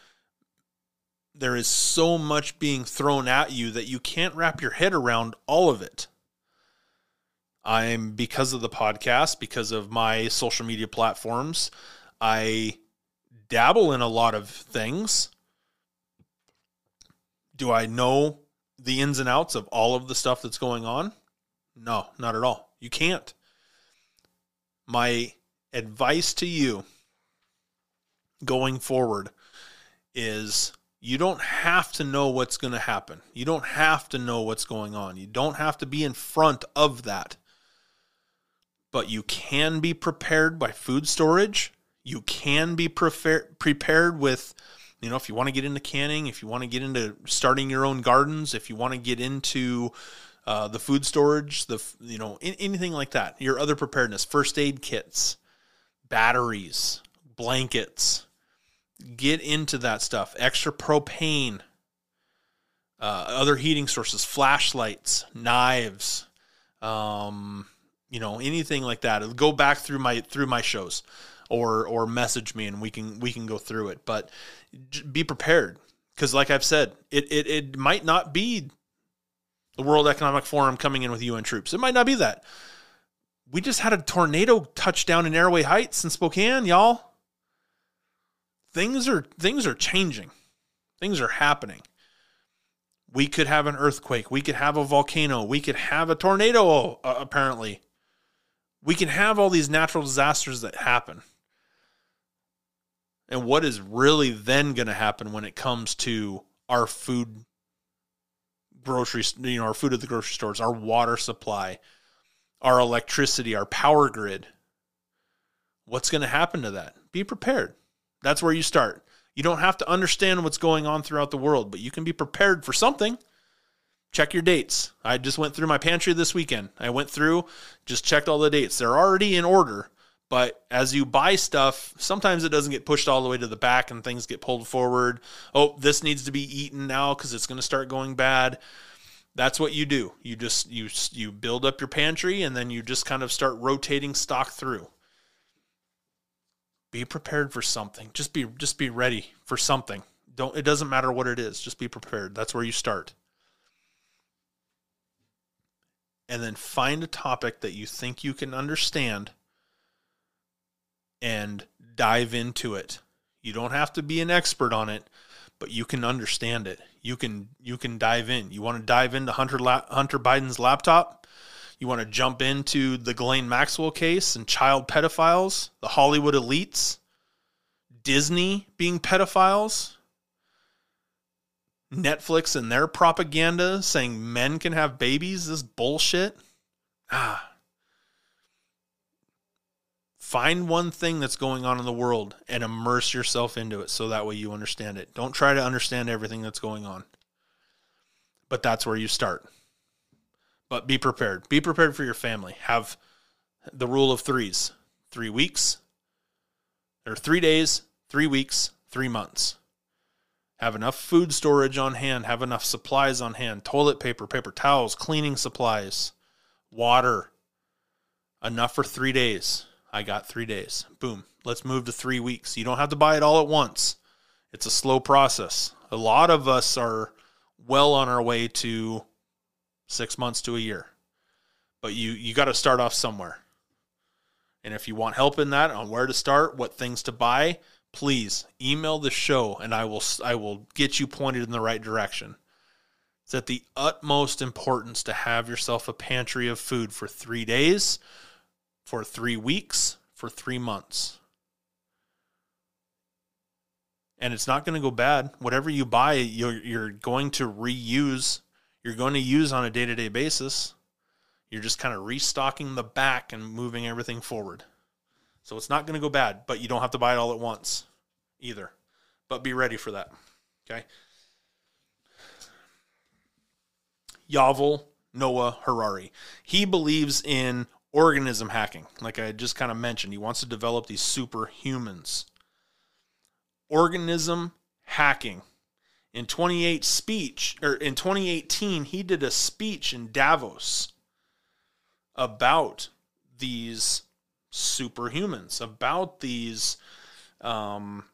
there is so much being thrown at you that you can't wrap your head around all of it. I'm because of the podcast, because of my social media platforms, I dabble in a lot of things do I know the ins and outs of all of the stuff that's going on? No, not at all. You can't. My advice to you going forward is you don't have to know what's going to happen. You don't have to know what's going on. You don't have to be in front of that. But you can be prepared by food storage. You can be prefer- prepared with you know, if you want to get into canning, if you want to get into starting your own gardens, if you want to get into uh, the food storage, the you know in, anything like that. Your other preparedness, first aid kits, batteries, blankets. Get into that stuff. Extra propane, uh, other heating sources, flashlights, knives, um, you know anything like that. Go back through my through my shows, or or message me and we can we can go through it. But be prepared because, like I've said, it, it it might not be the World Economic Forum coming in with UN troops. It might not be that. We just had a tornado touchdown in Airway Heights in Spokane, y'all. Things are things are changing. Things are happening. We could have an earthquake. We could have a volcano. We could have a tornado, uh, apparently. We can have all these natural disasters that happen. And what is really then going to happen when it comes to our food grocery, you know, our food at the grocery stores, our water supply, our electricity, our power grid? What's going to happen to that? Be prepared. That's where you start. You don't have to understand what's going on throughout the world, but you can be prepared for something. Check your dates. I just went through my pantry this weekend. I went through, just checked all the dates. They're already in order, but as you buy stuff, sometimes it doesn't get pushed all the way to the back and things get pulled forward. Oh, this needs to be eaten now because it's going to start going bad. That's what you do. You just you you build up your pantry and then you just kind of start rotating stock through be prepared for something. Just be just be ready for something. Don't it doesn't matter what it is. Just be prepared. That's where you start. And then find a topic that you think you can understand and dive into it. You don't have to be an expert on it, but you can understand it. You can you can dive in. You want to dive into Hunter La- Hunter Biden's laptop? You want to jump into the Ghislaine Maxwell case and child pedophiles, the Hollywood elites, Disney being pedophiles, Netflix and their propaganda saying men can have babies, this bullshit. Ah. Find one thing that's going on in the world and immerse yourself into it so that way you understand it. Don't try to understand everything that's going on. But that's where you start. But be prepared. Be prepared for your family. Have the rule of threes three weeks, or three days, three weeks, three months. Have enough food storage on hand, have enough supplies on hand toilet paper, paper towels, cleaning supplies, water. Enough for three days. I got three days. Boom. Let's move to three weeks. You don't have to buy it all at once, it's a slow process. A lot of us are well on our way to six months to a year. But you you got to start off somewhere. And if you want help in that on where to start, what things to buy, please email the show and I will I will get you pointed in the right direction. It's at the utmost importance to have yourself a pantry of food for 3 days, for 3 weeks, for 3 months. And it's not going to go bad. Whatever you buy, you're you're going to reuse you're going to use on a day to day basis. You're just kind of restocking the back and moving everything forward. So it's not going to go bad, but you don't have to buy it all at once either. But be ready for that. Okay. Yuval Noah Harari. He believes in organism hacking. Like I just kind of mentioned, he wants to develop these superhumans. Organism hacking in 28 speech or in 2018 he did a speech in Davos about these superhumans about these um,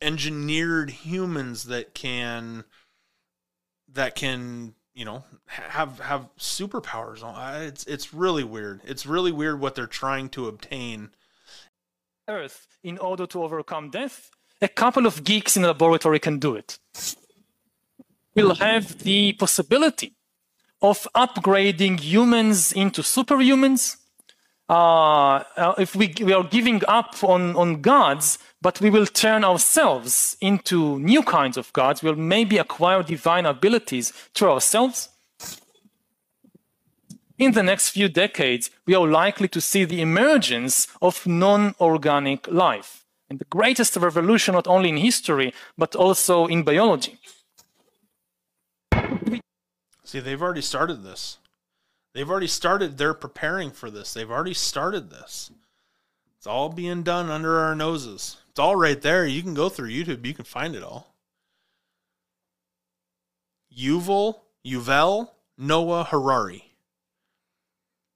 engineered humans that can that can you know have have superpowers on it's it's really weird it's really weird what they're trying to obtain earth in order to overcome death a couple of geeks in a laboratory can do it we'll have the possibility of upgrading humans into superhumans. Uh, if we, we are giving up on, on gods, but we will turn ourselves into new kinds of gods, we'll maybe acquire divine abilities through ourselves. In the next few decades, we are likely to see the emergence of non organic life, and the greatest revolution not only in history, but also in biology. See, they've already started this. They've already started. They're preparing for this. They've already started this. It's all being done under our noses. It's all right there. You can go through YouTube. You can find it all. Yuval, Yuval Noah Harari.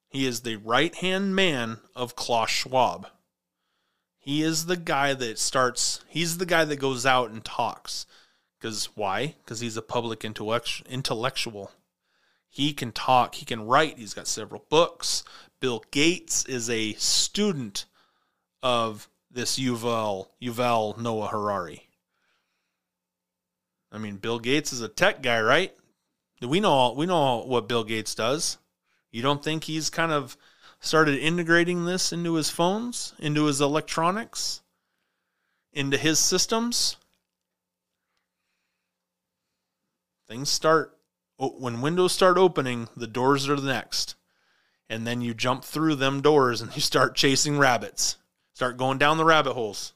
He is the right hand man of Klaus Schwab. He is the guy that starts, he's the guy that goes out and talks. Because why? Because he's a public intellectual. He can talk, he can write, he's got several books. Bill Gates is a student of this Yuval, Yuval Noah Harari. I mean, Bill Gates is a tech guy, right? We know we know what Bill Gates does. You don't think he's kind of started integrating this into his phones, into his electronics, into his systems? Things start when windows start opening, the doors are the next. And then you jump through them doors and you start chasing rabbits. Start going down the rabbit holes.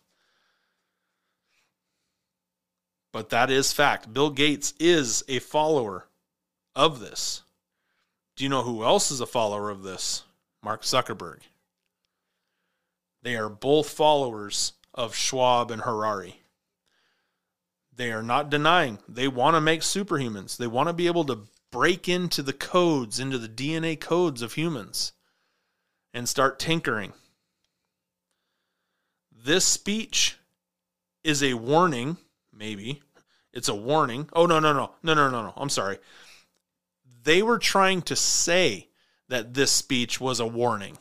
But that is fact. Bill Gates is a follower of this. Do you know who else is a follower of this? Mark Zuckerberg. They are both followers of Schwab and Harari. They are not denying they want to make superhumans. They want to be able to break into the codes, into the DNA codes of humans and start tinkering. This speech is a warning, maybe. It's a warning. Oh, no, no, no. No, no, no, no. I'm sorry. They were trying to say that this speech was a warning.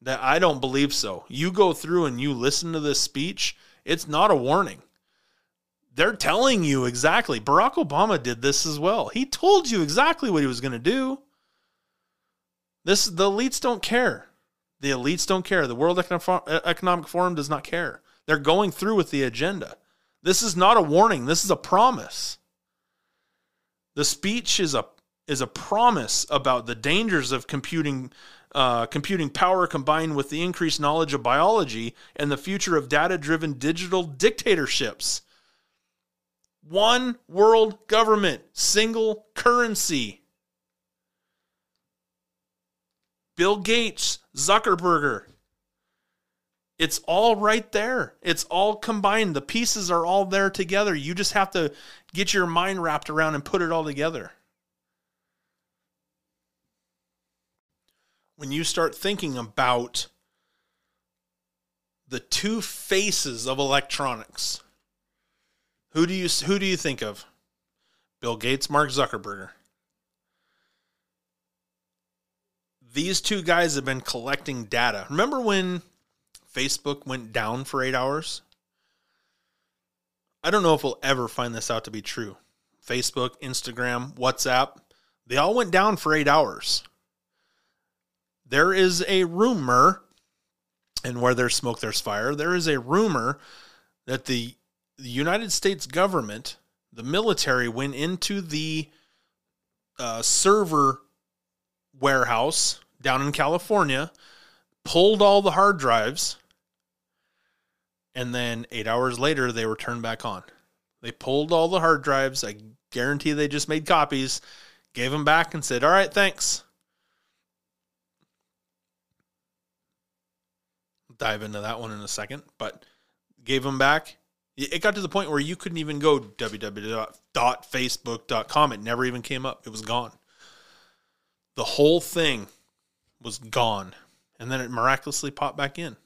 That I don't believe so. You go through and you listen to this speech, it's not a warning. They're telling you exactly. Barack Obama did this as well. He told you exactly what he was going to do. This the elites don't care. The elites don't care. The World Economic Forum does not care. They're going through with the agenda. This is not a warning. This is a promise. The speech is a is a promise about the dangers of computing uh, computing power combined with the increased knowledge of biology and the future of data driven digital dictatorships. One world government, single currency. Bill Gates, Zuckerberger. It's all right there. It's all combined. The pieces are all there together. You just have to get your mind wrapped around and put it all together. when you start thinking about the two faces of electronics, who do you who do you think of? Bill Gates, Mark Zuckerberg. These two guys have been collecting data. Remember when Facebook went down for 8 hours? I don't know if we'll ever find this out to be true. Facebook, Instagram, WhatsApp, they all went down for 8 hours there is a rumor, and where there's smoke, there's fire. There is a rumor that the, the United States government, the military, went into the uh, server warehouse down in California, pulled all the hard drives, and then eight hours later, they were turned back on. They pulled all the hard drives. I guarantee they just made copies, gave them back, and said, All right, thanks. dive into that one in a second, but gave them back. It got to the point where you couldn't even go www.facebook.com. It never even came up. It was gone. The whole thing was gone. And then it miraculously popped back in.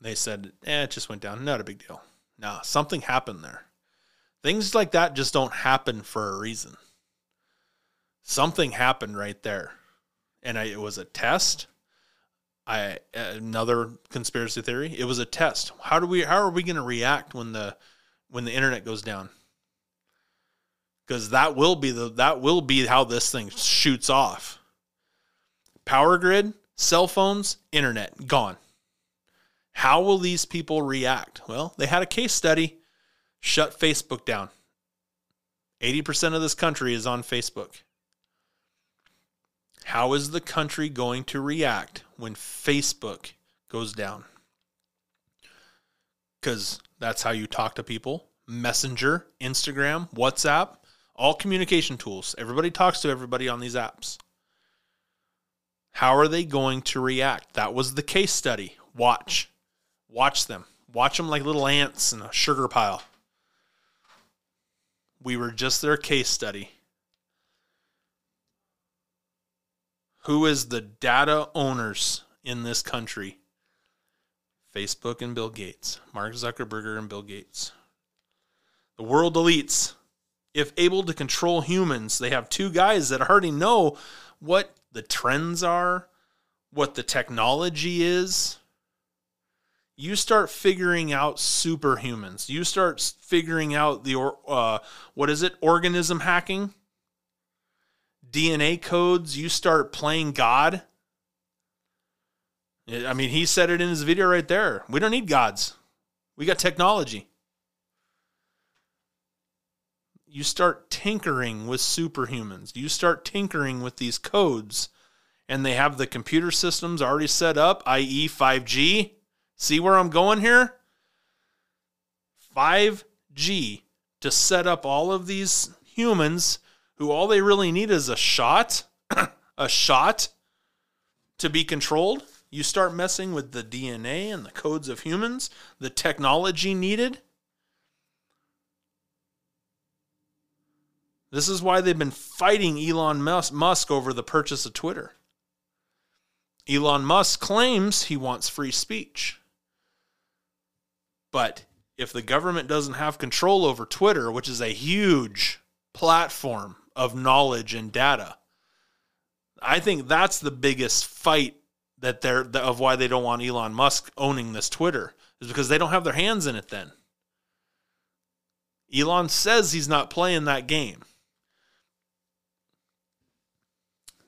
They said, eh, it just went down. Not a big deal. Nah, something happened there. Things like that just don't happen for a reason. Something happened right there. And I, it was a test I another conspiracy theory. It was a test. How do we? How are we going to react when the when the internet goes down? Because that will be the that will be how this thing shoots off. Power grid, cell phones, internet gone. How will these people react? Well, they had a case study. Shut Facebook down. 80% of this country is on Facebook. How is the country going to react when Facebook goes down? Because that's how you talk to people. Messenger, Instagram, WhatsApp, all communication tools. Everybody talks to everybody on these apps. How are they going to react? That was the case study. Watch. Watch them. Watch them like little ants in a sugar pile. We were just their case study. Who is the data owners in this country? Facebook and Bill Gates, Mark Zuckerberg and Bill Gates. The world elites, if able to control humans, they have two guys that already know what the trends are, what the technology is. You start figuring out superhumans. You start figuring out the uh, what is it? Organism hacking, DNA codes. You start playing God I mean, he said it in his video right there. We don't need gods. We got technology. You start tinkering with superhumans. You start tinkering with these codes, and they have the computer systems already set up, i.e., 5G. See where I'm going here? 5G to set up all of these humans who all they really need is a shot, a shot to be controlled you start messing with the DNA and the codes of humans, the technology needed. This is why they've been fighting Elon Musk over the purchase of Twitter. Elon Musk claims he wants free speech. But if the government doesn't have control over Twitter, which is a huge platform of knowledge and data, I think that's the biggest fight that they're of why they don't want Elon Musk owning this Twitter is because they don't have their hands in it then. Elon says he's not playing that game.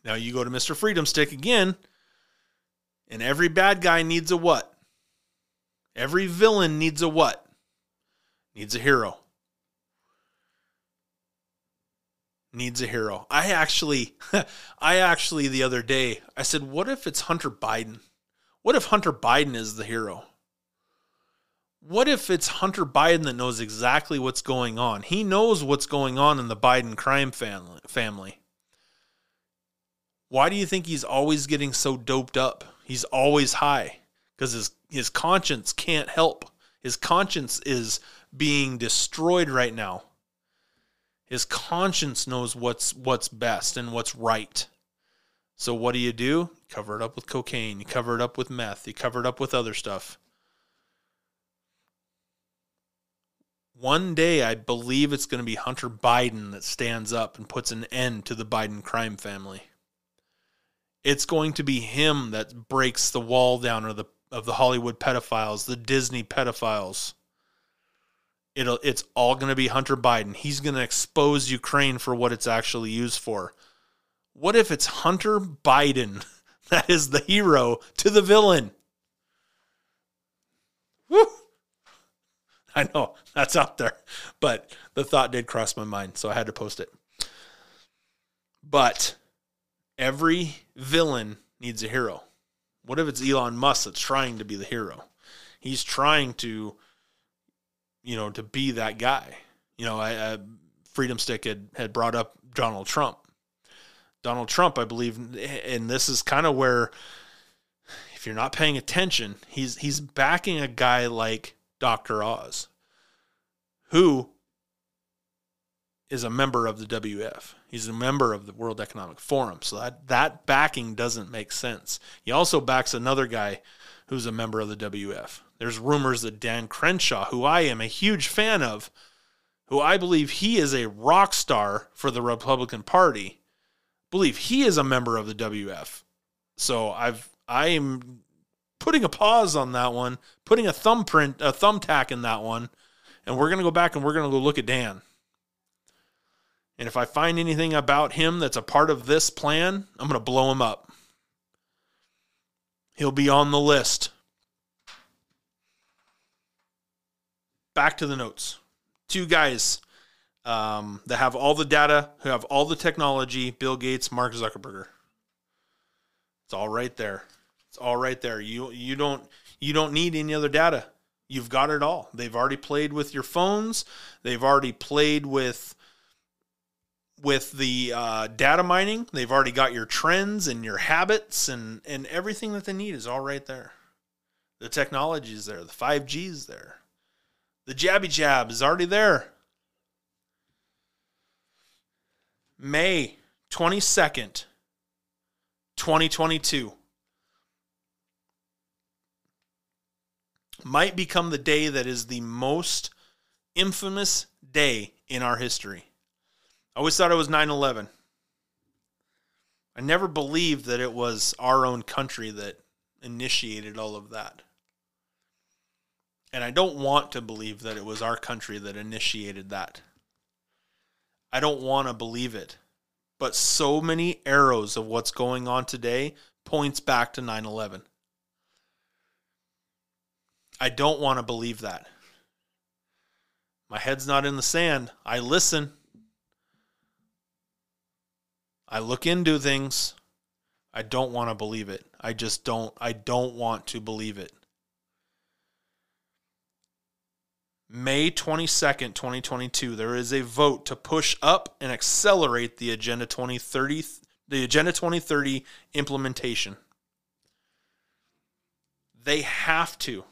Now you go to Mr. Freedom Stick again, and every bad guy needs a what? Every villain needs a what? Needs a hero. Needs a hero. I actually, I actually the other day, I said, what if it's Hunter Biden? What if Hunter Biden is the hero? What if it's Hunter Biden that knows exactly what's going on? He knows what's going on in the Biden crime family. Why do you think he's always getting so doped up? He's always high because his his conscience can't help. His conscience is being destroyed right now his conscience knows what's what's best and what's right. So what do you do? Cover it up with cocaine, you cover it up with meth, you cover it up with other stuff. One day I believe it's going to be Hunter Biden that stands up and puts an end to the Biden crime family. It's going to be him that breaks the wall down of the of the Hollywood pedophiles, the Disney pedophiles it'll it's all going to be Hunter Biden. He's going to expose Ukraine for what it's actually used for. What if it's Hunter Biden that is the hero to the villain? Woo! I know that's out there, but the thought did cross my mind, so I had to post it. But every villain needs a hero. What if it's Elon Musk that's trying to be the hero? He's trying to you know, to be that guy. You know, I, I, Freedom Stick had, had brought up Donald Trump. Donald Trump, I believe, and this is kind of where, if you're not paying attention, he's he's backing a guy like Dr. Oz, who is a member of the WF. He's a member of the World Economic Forum. So that, that backing doesn't make sense. He also backs another guy who's a member of the WF. There's rumors that Dan Crenshaw, who I am a huge fan of, who I believe he is a rock star for the Republican Party, believe he is a member of the WF. So I've I am putting a pause on that one, putting a thumbprint, a thumbtack in that one, and we're gonna go back and we're gonna go look at Dan. And if I find anything about him that's a part of this plan, I'm gonna blow him up. He'll be on the list. Back to the notes. Two guys um, that have all the data, who have all the technology Bill Gates, Mark Zuckerberg. It's all right there. It's all right there. You you don't you don't need any other data. You've got it all. They've already played with your phones. They've already played with with the uh, data mining. They've already got your trends and your habits and, and everything that they need is all right there. The technology is there. The 5G is there. The jabby jab is already there. May 22nd, 2022 might become the day that is the most infamous day in our history. I always thought it was 9 11. I never believed that it was our own country that initiated all of that. And I don't want to believe that it was our country that initiated that. I don't want to believe it. But so many arrows of what's going on today points back to 9/11. I don't want to believe that. My head's not in the sand. I listen. I look into things. I don't want to believe it. I just don't I don't want to believe it. May 22nd, 2022, there is a vote to push up and accelerate the Agenda 2030 the Agenda 2030 implementation. They have to.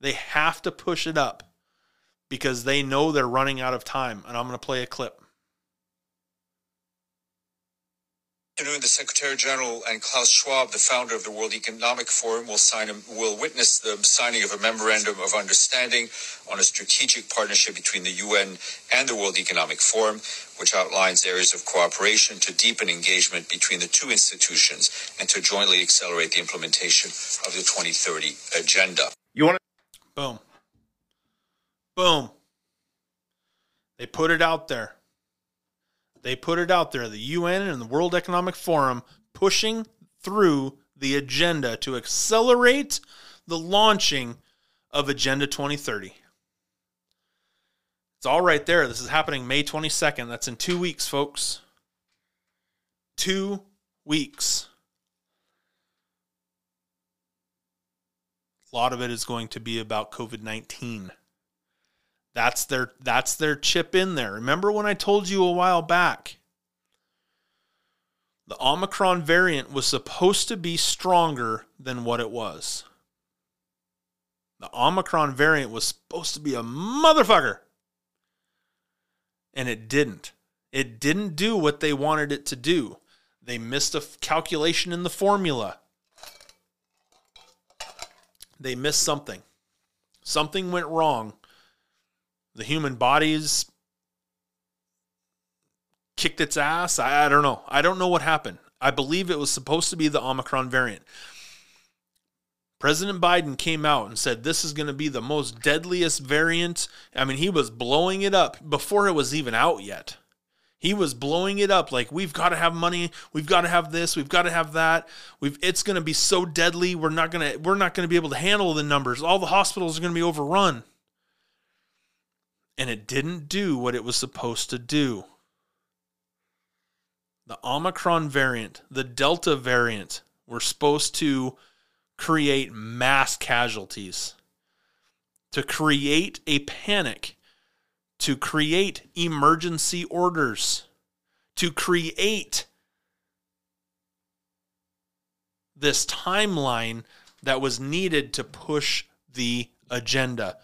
They have to push it up because they know they're running out of time. And I'm going to play a clip. Afternoon, the Secretary General and Klaus Schwab, the founder of the World Economic Forum, will sign a, will witness the signing of a memorandum of understanding on a strategic partnership between the UN and the World Economic Forum, which outlines areas of cooperation to deepen engagement between the two institutions and to jointly accelerate the implementation of the 2030 agenda. You want to boom, boom. They put it out there. They put it out there, the UN and the World Economic Forum pushing through the agenda to accelerate the launching of Agenda 2030. It's all right there. This is happening May 22nd. That's in two weeks, folks. Two weeks. A lot of it is going to be about COVID 19. That's their that's their chip in there. Remember when I told you a while back? The Omicron variant was supposed to be stronger than what it was. The Omicron variant was supposed to be a motherfucker. And it didn't. It didn't do what they wanted it to do. They missed a calculation in the formula. They missed something. Something went wrong the human body's kicked its ass. I, I don't know. I don't know what happened. I believe it was supposed to be the Omicron variant. President Biden came out and said this is going to be the most deadliest variant. I mean, he was blowing it up before it was even out yet. He was blowing it up like we've got to have money, we've got to have this, we've got to have that. We've it's going to be so deadly, we're not going to we're not going to be able to handle the numbers. All the hospitals are going to be overrun and it didn't do what it was supposed to do. The Omicron variant, the Delta variant, were supposed to create mass casualties, to create a panic, to create emergency orders, to create this timeline that was needed to push the agenda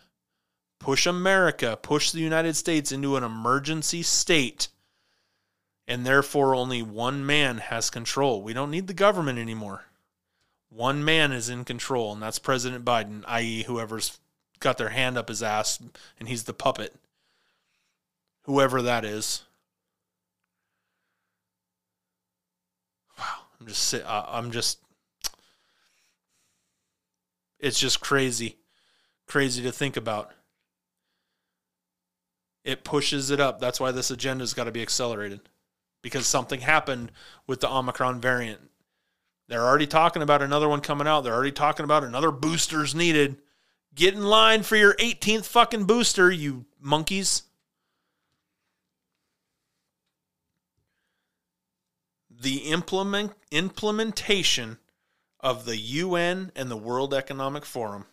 push America, push the United States into an emergency state, and therefore only one man has control. We don't need the government anymore. One man is in control, and that's President Biden, i.e., whoever's got their hand up his ass and he's the puppet. Whoever that is. Wow, I'm just uh, I'm just it's just crazy. Crazy to think about it pushes it up. That's why this agenda's got to be accelerated because something happened with the Omicron variant. They're already talking about another one coming out. They're already talking about another boosters needed. Get in line for your 18th fucking booster, you monkeys. The implement implementation of the UN and the World Economic Forum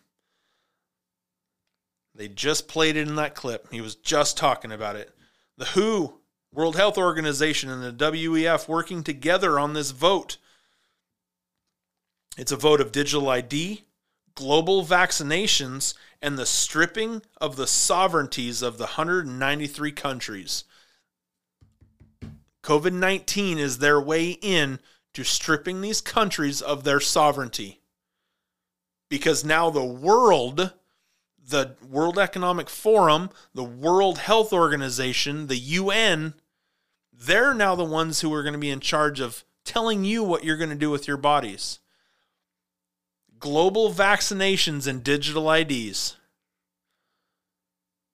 they just played it in that clip. He was just talking about it. The WHO World Health Organization and the WEF working together on this vote. It's a vote of digital ID, global vaccinations, and the stripping of the sovereignties of the 193 countries. COVID 19 is their way in to stripping these countries of their sovereignty. Because now the world, the World Economic Forum, the World Health Organization, the UN, they're now the ones who are going to be in charge of telling you what you're going to do with your bodies. Global vaccinations and digital IDs.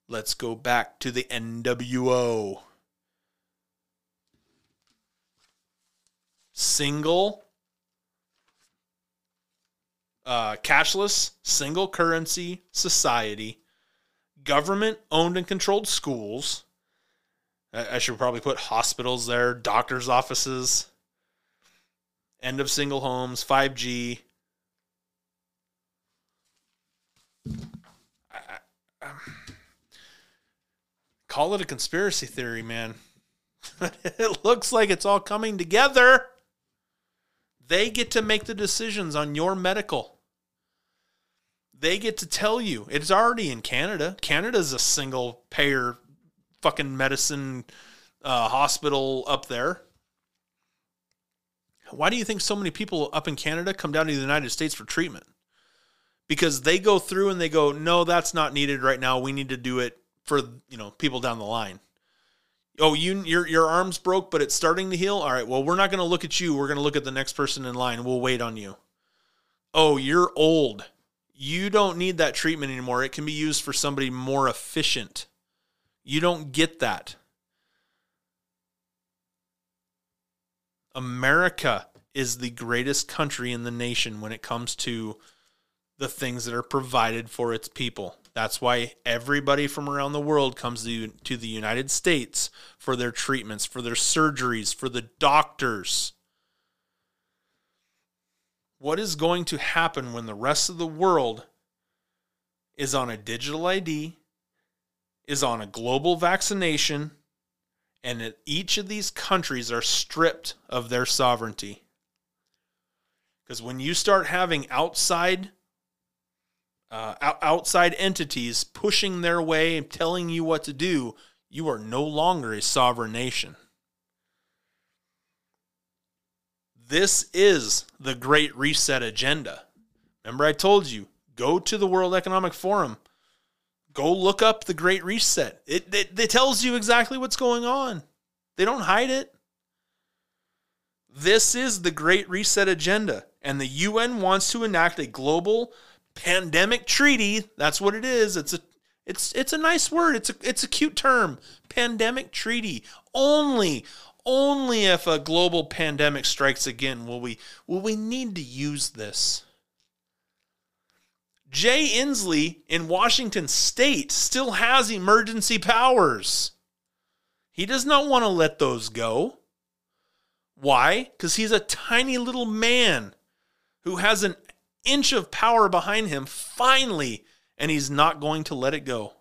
Let's go back to the NWO. Single, uh, cashless, single currency society, government owned and controlled schools. I should probably put hospitals there, doctors' offices, end of single homes, 5G. call it a conspiracy theory, man. it looks like it's all coming together. They get to make the decisions on your medical. They get to tell you. It's already in Canada. Canada's a single payer fucking medicine uh, hospital up there. Why do you think so many people up in Canada come down to the United States for treatment? Because they go through and they go, no, that's not needed right now. We need to do it for you know people down the line. Oh, you your your arm's broke, but it's starting to heal. All right, well, we're not going to look at you. We're going to look at the next person in line. We'll wait on you. Oh, you're old. You don't need that treatment anymore. It can be used for somebody more efficient. You don't get that. America is the greatest country in the nation when it comes to the things that are provided for its people. That's why everybody from around the world comes to, to the United States for their treatments, for their surgeries, for the doctors. What is going to happen when the rest of the world is on a digital ID, is on a global vaccination, and each of these countries are stripped of their sovereignty? Because when you start having outside uh, outside entities pushing their way and telling you what to do, you are no longer a sovereign nation. This is the Great Reset agenda. Remember, I told you go to the World Economic Forum, go look up the Great Reset. It, it, it tells you exactly what's going on, they don't hide it. This is the Great Reset agenda, and the UN wants to enact a global pandemic treaty. That's what it is. It's a it's it's a nice word. It's a it's a cute term. Pandemic treaty. Only only if a global pandemic strikes again will we will we need to use this. Jay Inslee in Washington state still has emergency powers. He does not want to let those go. Why? Because he's a tiny little man who has an inch of power behind him finally, and he's not going to let it go.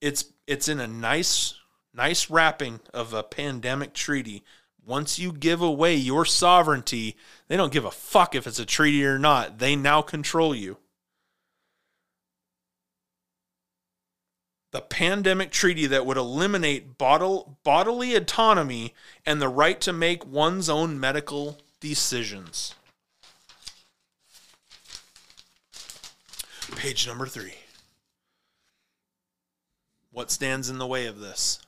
It's it's in a nice nice wrapping of a pandemic treaty. Once you give away your sovereignty, they don't give a fuck if it's a treaty or not. They now control you. The pandemic treaty that would eliminate bodily, bodily autonomy and the right to make one's own medical decisions. Page number three. What stands in the way of this?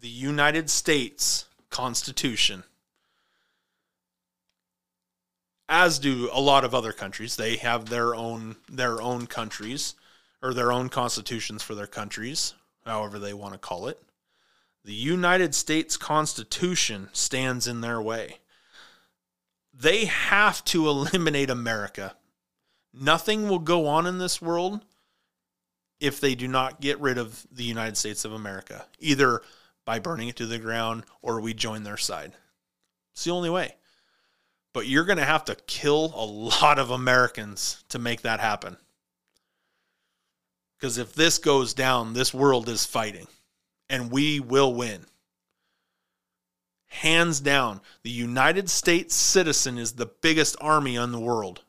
The United States Constitution. As do a lot of other countries. They have their own their own countries or their own constitutions for their countries, however they want to call it. The United States Constitution stands in their way. They have to eliminate America. Nothing will go on in this world if they do not get rid of the United States of America, either by burning it to the ground or we join their side. It's the only way. But you're going to have to kill a lot of Americans to make that happen Because if this goes down, this world is fighting and we will win. Hands down, the United States citizen is the biggest army in the world.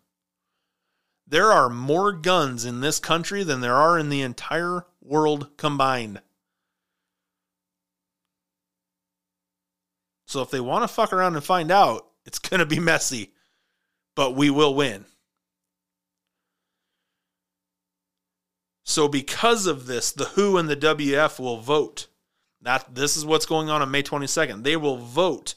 There are more guns in this country than there are in the entire world combined. So if they want to fuck around and find out, it's going to be messy, but we will win. So because of this, the WHO and the WF will vote. That this is what's going on on May 22nd. They will vote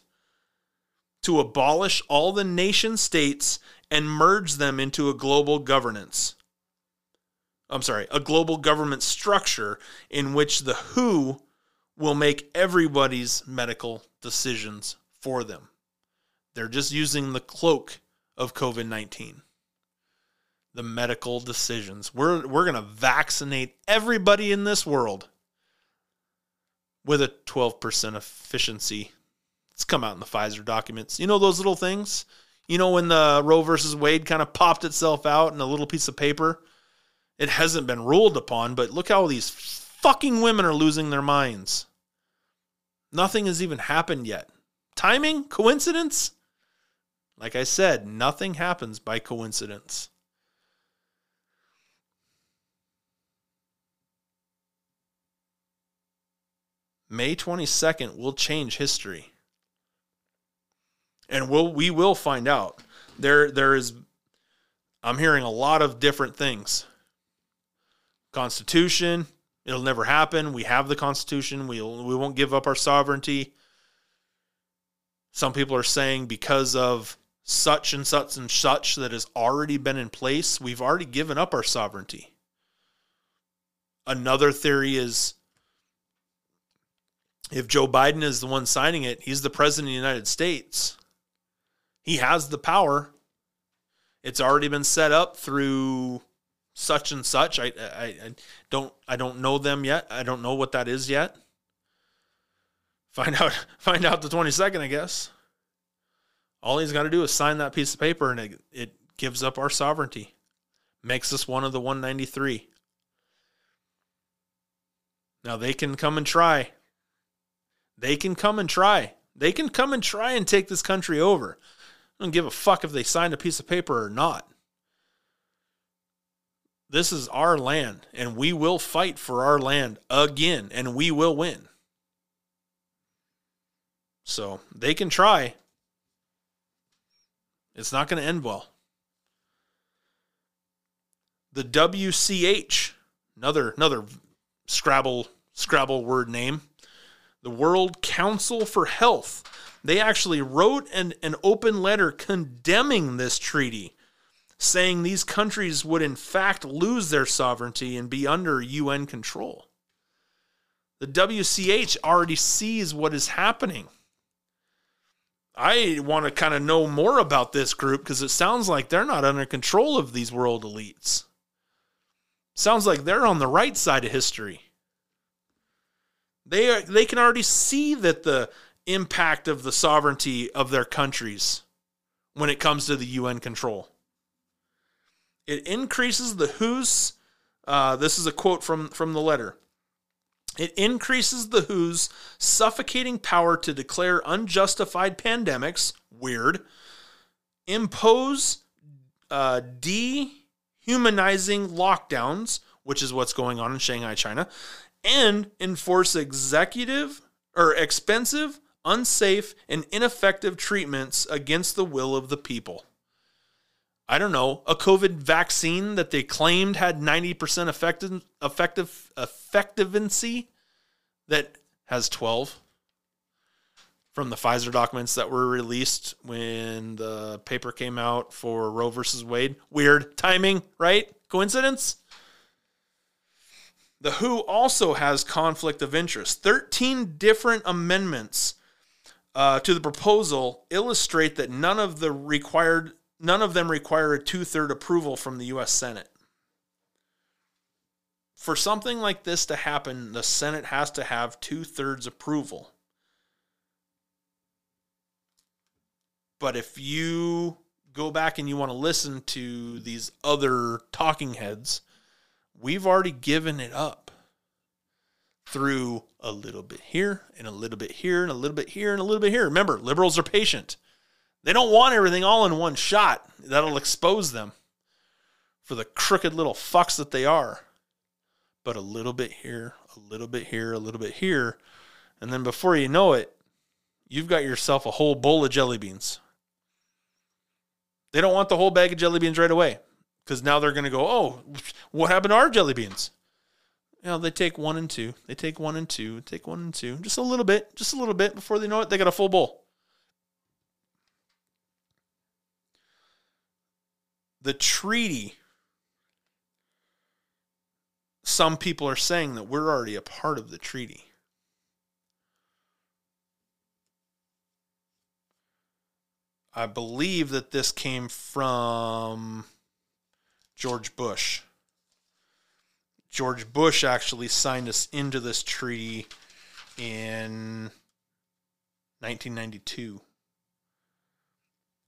to abolish all the nation states and merge them into a global governance. I'm sorry, a global government structure in which the WHO will make everybody's medical decisions for them. They're just using the cloak of COVID 19. The medical decisions. We're, we're going to vaccinate everybody in this world with a 12% efficiency. It's come out in the Pfizer documents. You know those little things? You know when the Roe versus Wade kind of popped itself out in a little piece of paper? It hasn't been ruled upon, but look how these fucking women are losing their minds. Nothing has even happened yet. Timing? Coincidence? Like I said, nothing happens by coincidence. May 22nd will change history. And we'll, we will find out. There there is I'm hearing a lot of different things. Constitution, it'll never happen. We have the Constitution. We'll we won't give up our sovereignty. Some people are saying because of such and such and such that has already been in place, we've already given up our sovereignty. Another theory is if Joe Biden is the one signing it, he's the president of the United States. He has the power. It's already been set up through such and such. I, I, I don't I don't know them yet. I don't know what that is yet. Find out find out the 22nd, I guess. All he's got to do is sign that piece of paper and it, it gives up our sovereignty. Makes us one of the 193. Now they can come and try. They can come and try. They can come and try and take this country over. I don't give a fuck if they signed a piece of paper or not. This is our land, and we will fight for our land again, and we will win. So they can try. It's not going to end well. The WCH, another another Scrabble Scrabble word name, the World Council for Health. They actually wrote an, an open letter condemning this treaty, saying these countries would in fact lose their sovereignty and be under UN control. The WCH already sees what is happening. I want to kind of know more about this group because it sounds like they're not under control of these world elites. Sounds like they're on the right side of history. They are, they can already see that the impact of the sovereignty of their countries when it comes to the UN control. It increases the WHO's. Uh, this is a quote from from the letter. It increases the WHO's suffocating power to declare unjustified pandemics, weird, impose uh, dehumanizing lockdowns, which is what's going on in Shanghai, China, and enforce executive or expensive, unsafe, and ineffective treatments against the will of the people. I don't know, a COVID vaccine that they claimed had 90% effective effective that has 12 from the Pfizer documents that were released when the paper came out for Roe versus Wade. Weird timing, right? Coincidence? The WHO also has conflict of interest. 13 different amendments uh, to the proposal illustrate that none of the required none of them require a two-third approval from the U.S. Senate. For something like this to happen, the Senate has to have two-thirds approval. But if you go back and you want to listen to these other talking heads, we've already given it up through a little bit here and a little bit here and a little bit here and a little bit here. Remember, liberals are patient. They don't want everything all in one shot. That'll expose them for the crooked little fucks that they are. But a little bit here, a little bit here, a little bit here. And then before you know it, you've got yourself a whole bowl of jelly beans. They don't want the whole bag of jelly beans right away because now they're going to go, oh, what happened to our jelly beans? You know, they take one and two. They take one and two, take one and two, just a little bit, just a little bit. Before they know it, they got a full bowl. The treaty, some people are saying that we're already a part of the treaty. I believe that this came from George Bush. George Bush actually signed us into this treaty in 1992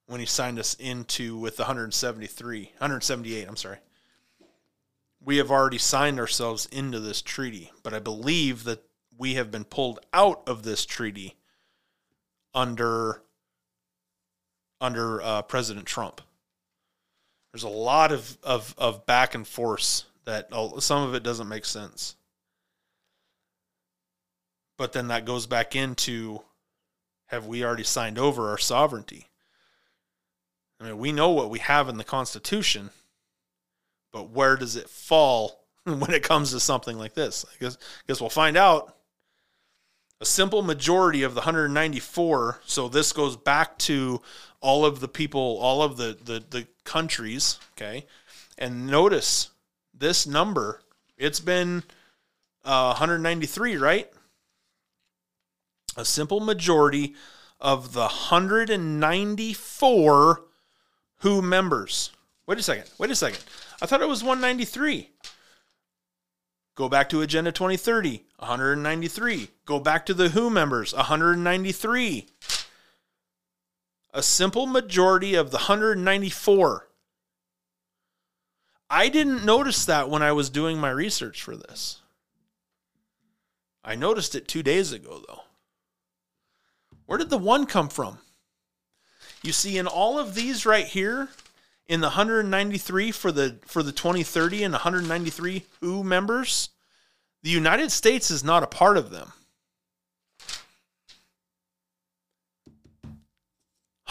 when he signed us into with 173 178 i'm sorry we have already signed ourselves into this treaty but i believe that we have been pulled out of this treaty under under uh, president trump there's a lot of, of, of back and forth that oh, some of it doesn't make sense. But then that goes back into have we already signed over our sovereignty? I mean, we know what we have in the Constitution, but where does it fall when it comes to something like this? I guess, I guess we'll find out. A simple majority of the 194, so this goes back to all of the people, all of the, the, the countries, okay? And notice this number. It's been uh, 193, right? A simple majority of the 194 WHO members. Wait a second. Wait a second. I thought it was 193. Go back to Agenda 2030, 193. Go back to the WHO members, 193. A simple majority of the 194 I didn't notice that when I was doing my research for this. I noticed it two days ago, though. Where did the one come from? You see, in all of these right here, in the 193 for the for the 2030 and 193 WHO members, the United States is not a part of them.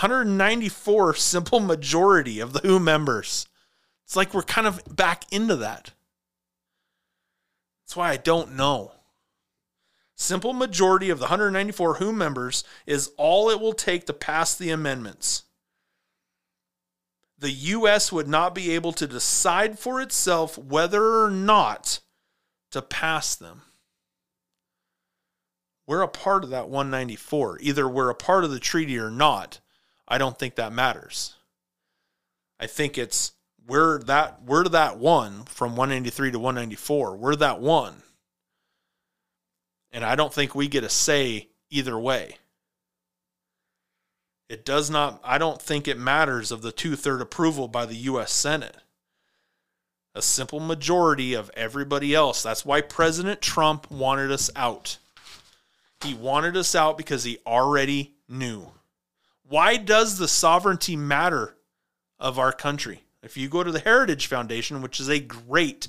194 simple majority of the WHO members. It's like we're kind of back into that. That's why I don't know. Simple majority of the 194 WHO members is all it will take to pass the amendments. The U.S. would not be able to decide for itself whether or not to pass them. We're a part of that 194. Either we're a part of the treaty or not. I don't think that matters. I think it's we're that we're that one from 193 to 194. We're that one. And I don't think we get a say either way. It does not I don't think it matters of the two-third approval by the US Senate. A simple majority of everybody else. That's why President Trump wanted us out. He wanted us out because he already knew. Why does the sovereignty matter of our country? If you go to the Heritage Foundation, which is a great,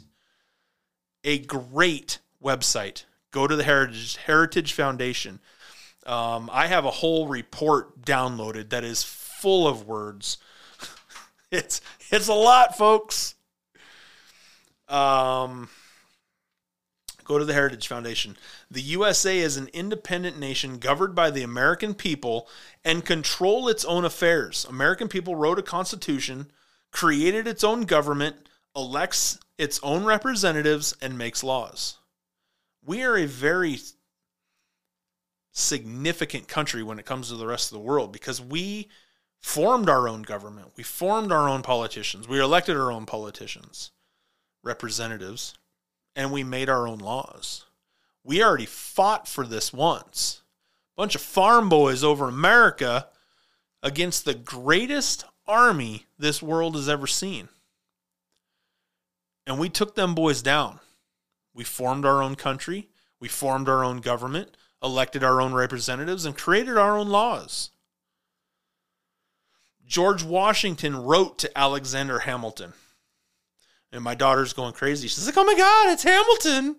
a great website, go to the Heritage Heritage Foundation. Um, I have a whole report downloaded that is full of words. it's it's a lot, folks. Um, go to the Heritage Foundation. The USA is an independent nation governed by the American people and control its own affairs. American people wrote a constitution created its own government, elects its own representatives, and makes laws. We are a very significant country when it comes to the rest of the world because we formed our own government. We formed our own politicians. We elected our own politicians, representatives, and we made our own laws. We already fought for this once. Bunch of farm boys over America against the greatest army this world has ever seen. And we took them boys down. We formed our own country, we formed our own government, elected our own representatives, and created our own laws. George Washington wrote to Alexander Hamilton. And my daughter's going crazy. She's like, oh my God, it's Hamilton.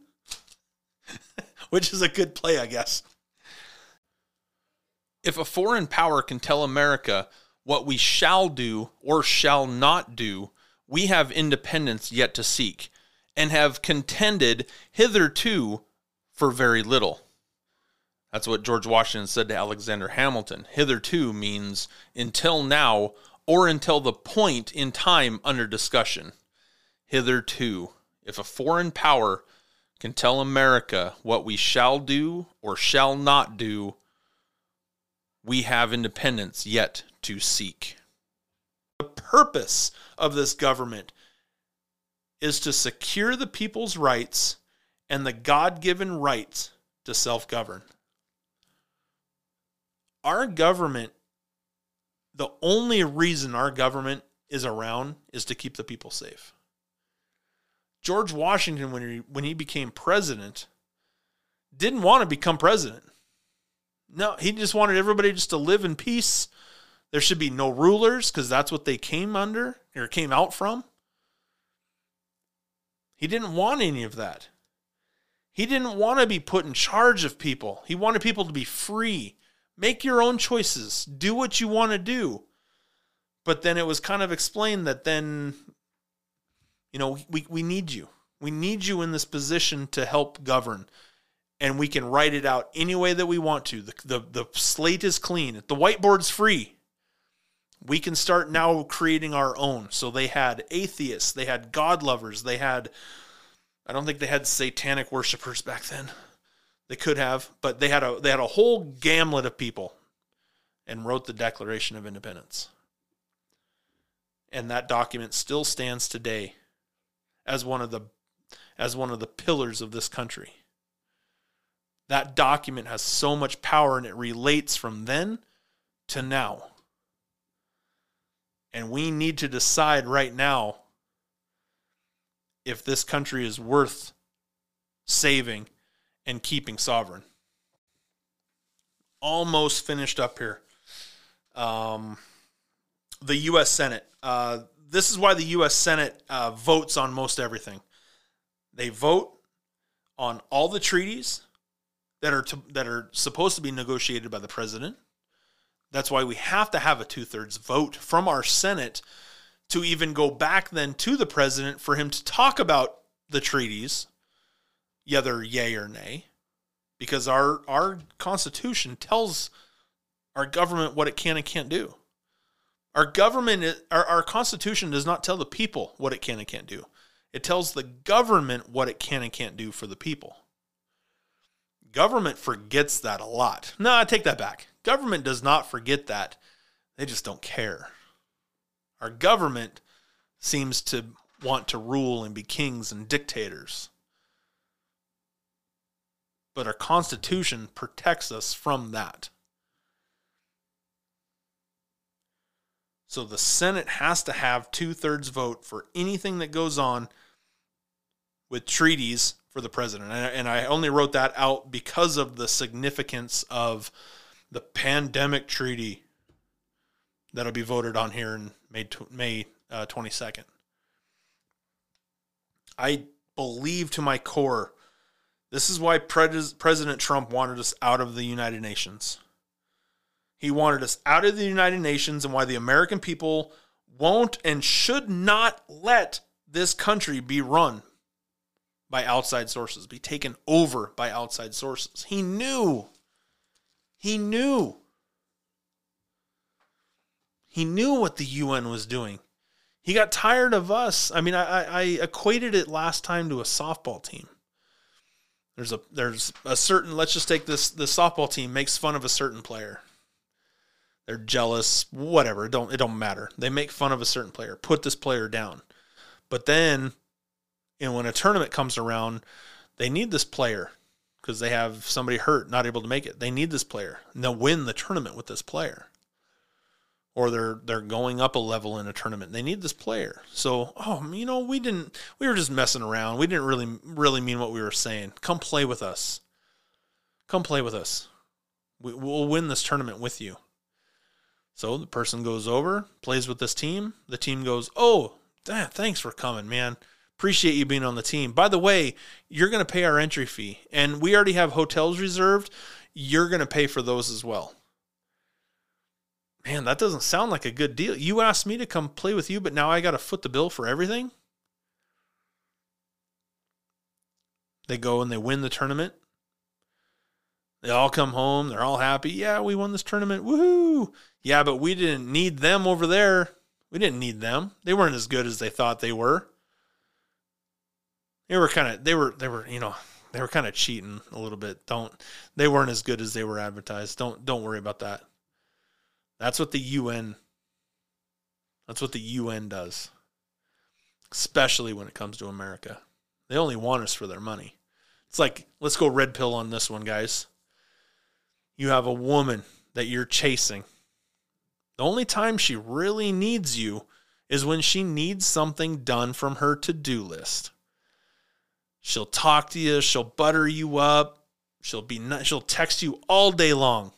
Which is a good play, I guess. If a foreign power can tell America what we shall do or shall not do, we have independence yet to seek, and have contended hitherto for very little. That's what George Washington said to Alexander Hamilton. Hitherto means until now or until the point in time under discussion. Hitherto. If a foreign power can tell America what we shall do or shall not do, we have independence yet to seek. The purpose of this government is to secure the people's rights and the God given rights to self govern our government, the only reason our government is around is to keep the people safe. George Washington, when he, when he became president, didn't want to become president. No, he just wanted everybody just to live in peace. There should be no rulers because that's what they came under or came out from. He didn't want any of that. He didn't want to be put in charge of people. He wanted people to be free Make your own choices. Do what you want to do. But then it was kind of explained that then, you know, we, we need you. We need you in this position to help govern. And we can write it out any way that we want to. The, the, the slate is clean. The whiteboard's free. We can start now creating our own. So they had atheists, they had God lovers, they had, I don't think they had satanic worshipers back then. They could have, but they had a they had a whole gamut of people and wrote the Declaration of Independence. And that document still stands today as one of the as one of the pillars of this country. That document has so much power and it relates from then to now. And we need to decide right now if this country is worth saving and keeping sovereign. Almost finished up here. Um, the U.S. Senate. Uh, this is why the U.S. Senate uh, votes on most everything. They vote on all the treaties that are to, that are supposed to be negotiated by the president. That's why we have to have a two thirds vote from our Senate to even go back then to the president for him to talk about the treaties either yay or nay, because our our Constitution tells our government what it can and can't do. Our government, our, our Constitution does not tell the people what it can and can't do. It tells the government what it can and can't do for the people. Government forgets that a lot. No, I take that back. Government does not forget that. They just don't care. Our government seems to want to rule and be kings and dictators but our Constitution protects us from that. So the Senate has to have two thirds vote for anything that goes on with treaties for the president. And I only wrote that out because of the significance of the pandemic treaty that'll be voted on here in May, May uh, 22nd. I believe to my core this is why Pres- President Trump wanted us out of the United Nations. He wanted us out of the United Nations and why the American people won't and should not let this country be run by outside sources, be taken over by outside sources. He knew. He knew. He knew what the UN was doing. He got tired of us. I mean, I, I equated it last time to a softball team. There's a there's a certain let's just take this the softball team makes fun of a certain player. They're jealous, whatever. Don't it don't matter. They make fun of a certain player. Put this player down. But then and when a tournament comes around, they need this player because they have somebody hurt, not able to make it. They need this player. And they'll win the tournament with this player. or they're they're going up a level in a tournament. They need this player. So, oh, you know, we didn't we were just messing around. We didn't really really mean what we were saying. Come play with us. Come play with us. We, we'll win this tournament with you. So the person goes over, plays with this team. The team goes, "Oh, thanks for coming, man. Appreciate you being on the team. By the way, you're going to pay our entry fee, and we already have hotels reserved. You're going to pay for those as well." Man, that doesn't sound like a good deal. You asked me to come play with you, but now I got to foot the bill for everything. They go and they win the tournament. They all come home. They're all happy. Yeah, we won this tournament. Woohoo! Yeah, but we didn't need them over there. We didn't need them. They weren't as good as they thought they were. They were kind of they were they were, you know, they were kind of cheating a little bit. Don't they weren't as good as they were advertised. Don't don't worry about that. That's what the UN That's what the UN does. Especially when it comes to America. They only want us for their money. It's like, let's go red pill on this one, guys. You have a woman that you're chasing the only time she really needs you is when she needs something done from her to do list. She'll talk to you, she'll butter you up, she'll be she'll text you all day long.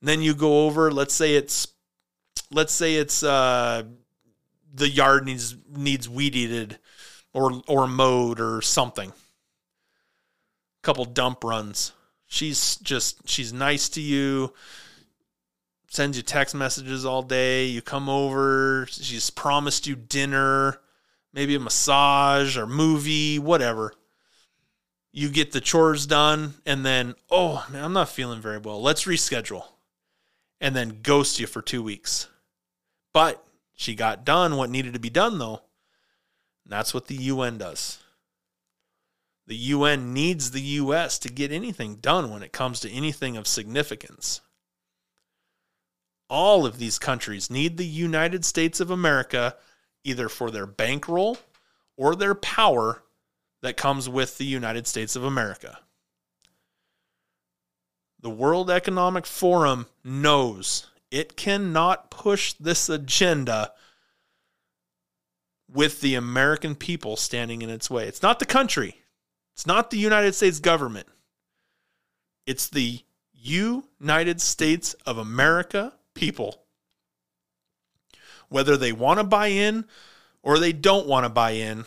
And then you go over, let's say it's let's say it's uh the yard needs needs weed eated or or mowed or something. Couple dump runs. She's just she's nice to you sends you text messages all day. You come over, she's promised you dinner, maybe a massage or movie, whatever. You get the chores done, and then, oh man, I'm not feeling very well. Let's reschedule. And then ghost you for two weeks. But she got done what needed to be done, though. And that's what the UN does. The UN needs the US to get anything done when it comes to anything of significance all of these countries need the United States of America either for their bankroll or their power that comes with the United States of America. The World Economic Forum knows it cannot push this agenda with the American people standing in its way. It's not the country, it's not the United States government, it's the United States of America people. Whether they want to buy in or they don't want to buy in,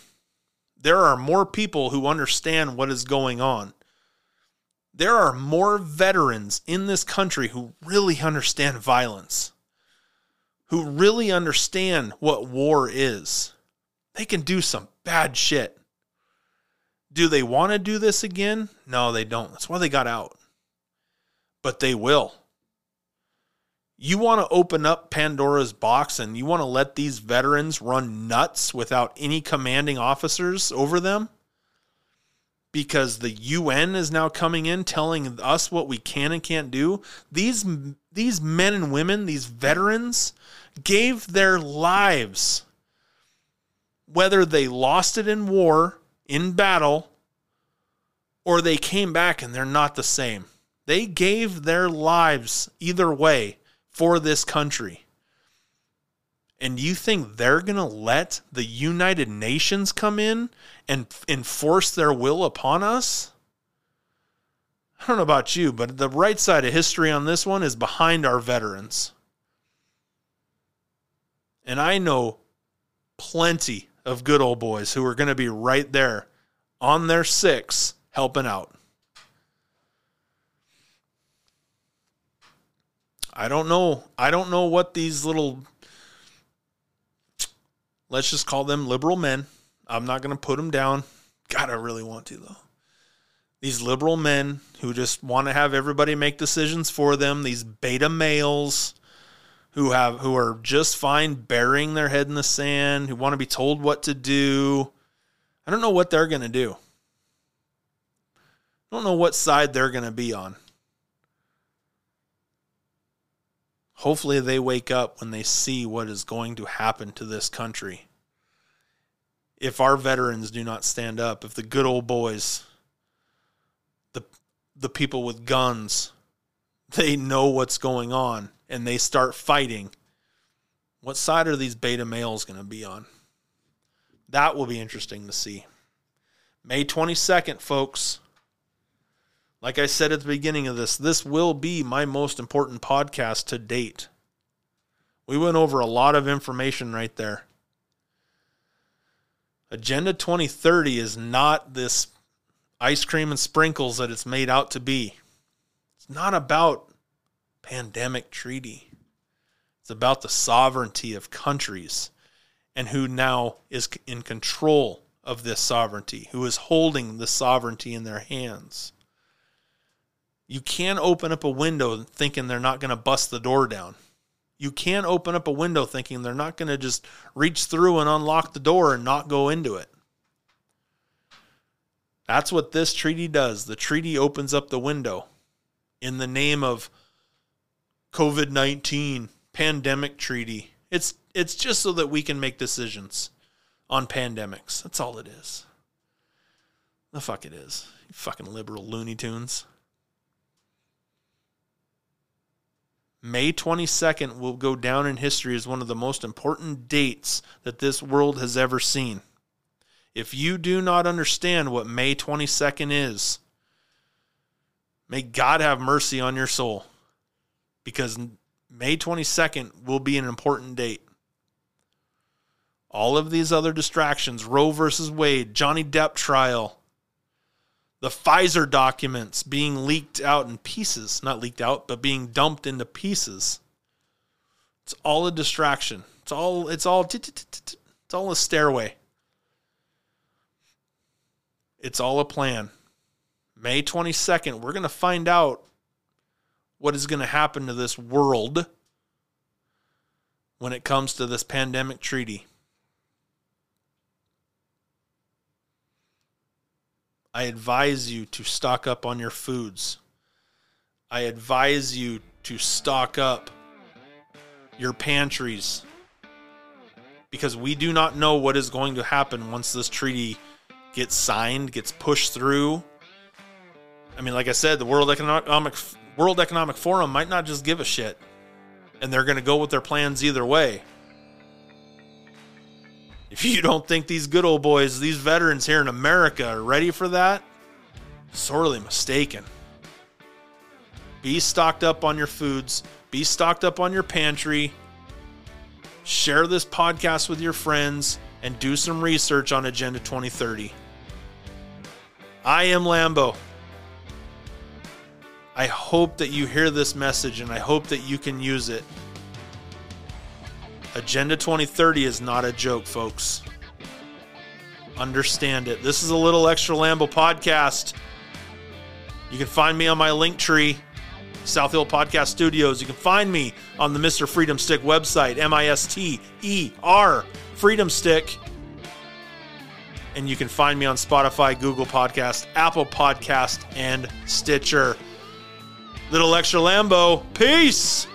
there are more people who understand what is going on. There are more veterans in this country who really understand violence, who really understand what war is. They can do some bad shit. Do they want to do this again? No, they don't. That's why they got out. But they will you want to open up Pandora's box and you want to let these veterans run nuts without any commanding officers over them? Because the UN is now coming in telling us what we can and can't do. These these men and women, these veterans gave their lives whether they lost it in war, in battle, or they came back and they're not the same. They gave their lives either way for this country. And you think they're going to let the United Nations come in and enforce their will upon us? I don't know about you, but the right side of history on this one is behind our veterans. And I know plenty of good old boys who are going to be right there on their six helping out. I don't know. I don't know what these little let's just call them liberal men. I'm not going to put them down. God, I really want to though. These liberal men who just want to have everybody make decisions for them, these beta males who have who are just fine burying their head in the sand, who want to be told what to do. I don't know what they're going to do. I don't know what side they're going to be on. Hopefully, they wake up when they see what is going to happen to this country. If our veterans do not stand up, if the good old boys, the, the people with guns, they know what's going on and they start fighting, What side are these beta males going to be on? That will be interesting to see. May 22nd, folks. Like I said at the beginning of this, this will be my most important podcast to date. We went over a lot of information right there. Agenda 2030 is not this ice cream and sprinkles that it's made out to be. It's not about pandemic treaty. It's about the sovereignty of countries and who now is in control of this sovereignty, who is holding the sovereignty in their hands. You can't open up a window thinking they're not going to bust the door down. You can't open up a window thinking they're not going to just reach through and unlock the door and not go into it. That's what this treaty does. The treaty opens up the window in the name of COVID 19 pandemic treaty. It's it's just so that we can make decisions on pandemics. That's all it is. The fuck it is. You fucking liberal Looney Tunes. May 22nd will go down in history as one of the most important dates that this world has ever seen. If you do not understand what May 22nd is, may God have mercy on your soul because May 22nd will be an important date. All of these other distractions, Roe versus Wade, Johnny Depp trial, the Pfizer documents being leaked out in pieces, not leaked out, but being dumped into pieces. It's all a distraction. It's all it's all it's all a stairway. It's all a plan. May 22nd, we're going to find out what is going to happen to this world when it comes to this pandemic treaty. I advise you to stock up on your foods. I advise you to stock up your pantries because we do not know what is going to happen once this treaty gets signed, gets pushed through. I mean, like I said, the World Economic World Economic Forum might not just give a shit, and they're going to go with their plans either way. If you don't think these good old boys, these veterans here in America are ready for that, sorely mistaken. Be stocked up on your foods, be stocked up on your pantry. Share this podcast with your friends and do some research on Agenda 2030. I am Lambo. I hope that you hear this message and I hope that you can use it Agenda 2030 is not a joke, folks. Understand it. This is a little extra Lambo podcast. You can find me on my link tree, South Hill Podcast Studios. You can find me on the Mr. Freedom Stick website, M I S T E R, Freedom Stick. And you can find me on Spotify, Google Podcast, Apple Podcast, and Stitcher. Little extra Lambo. Peace.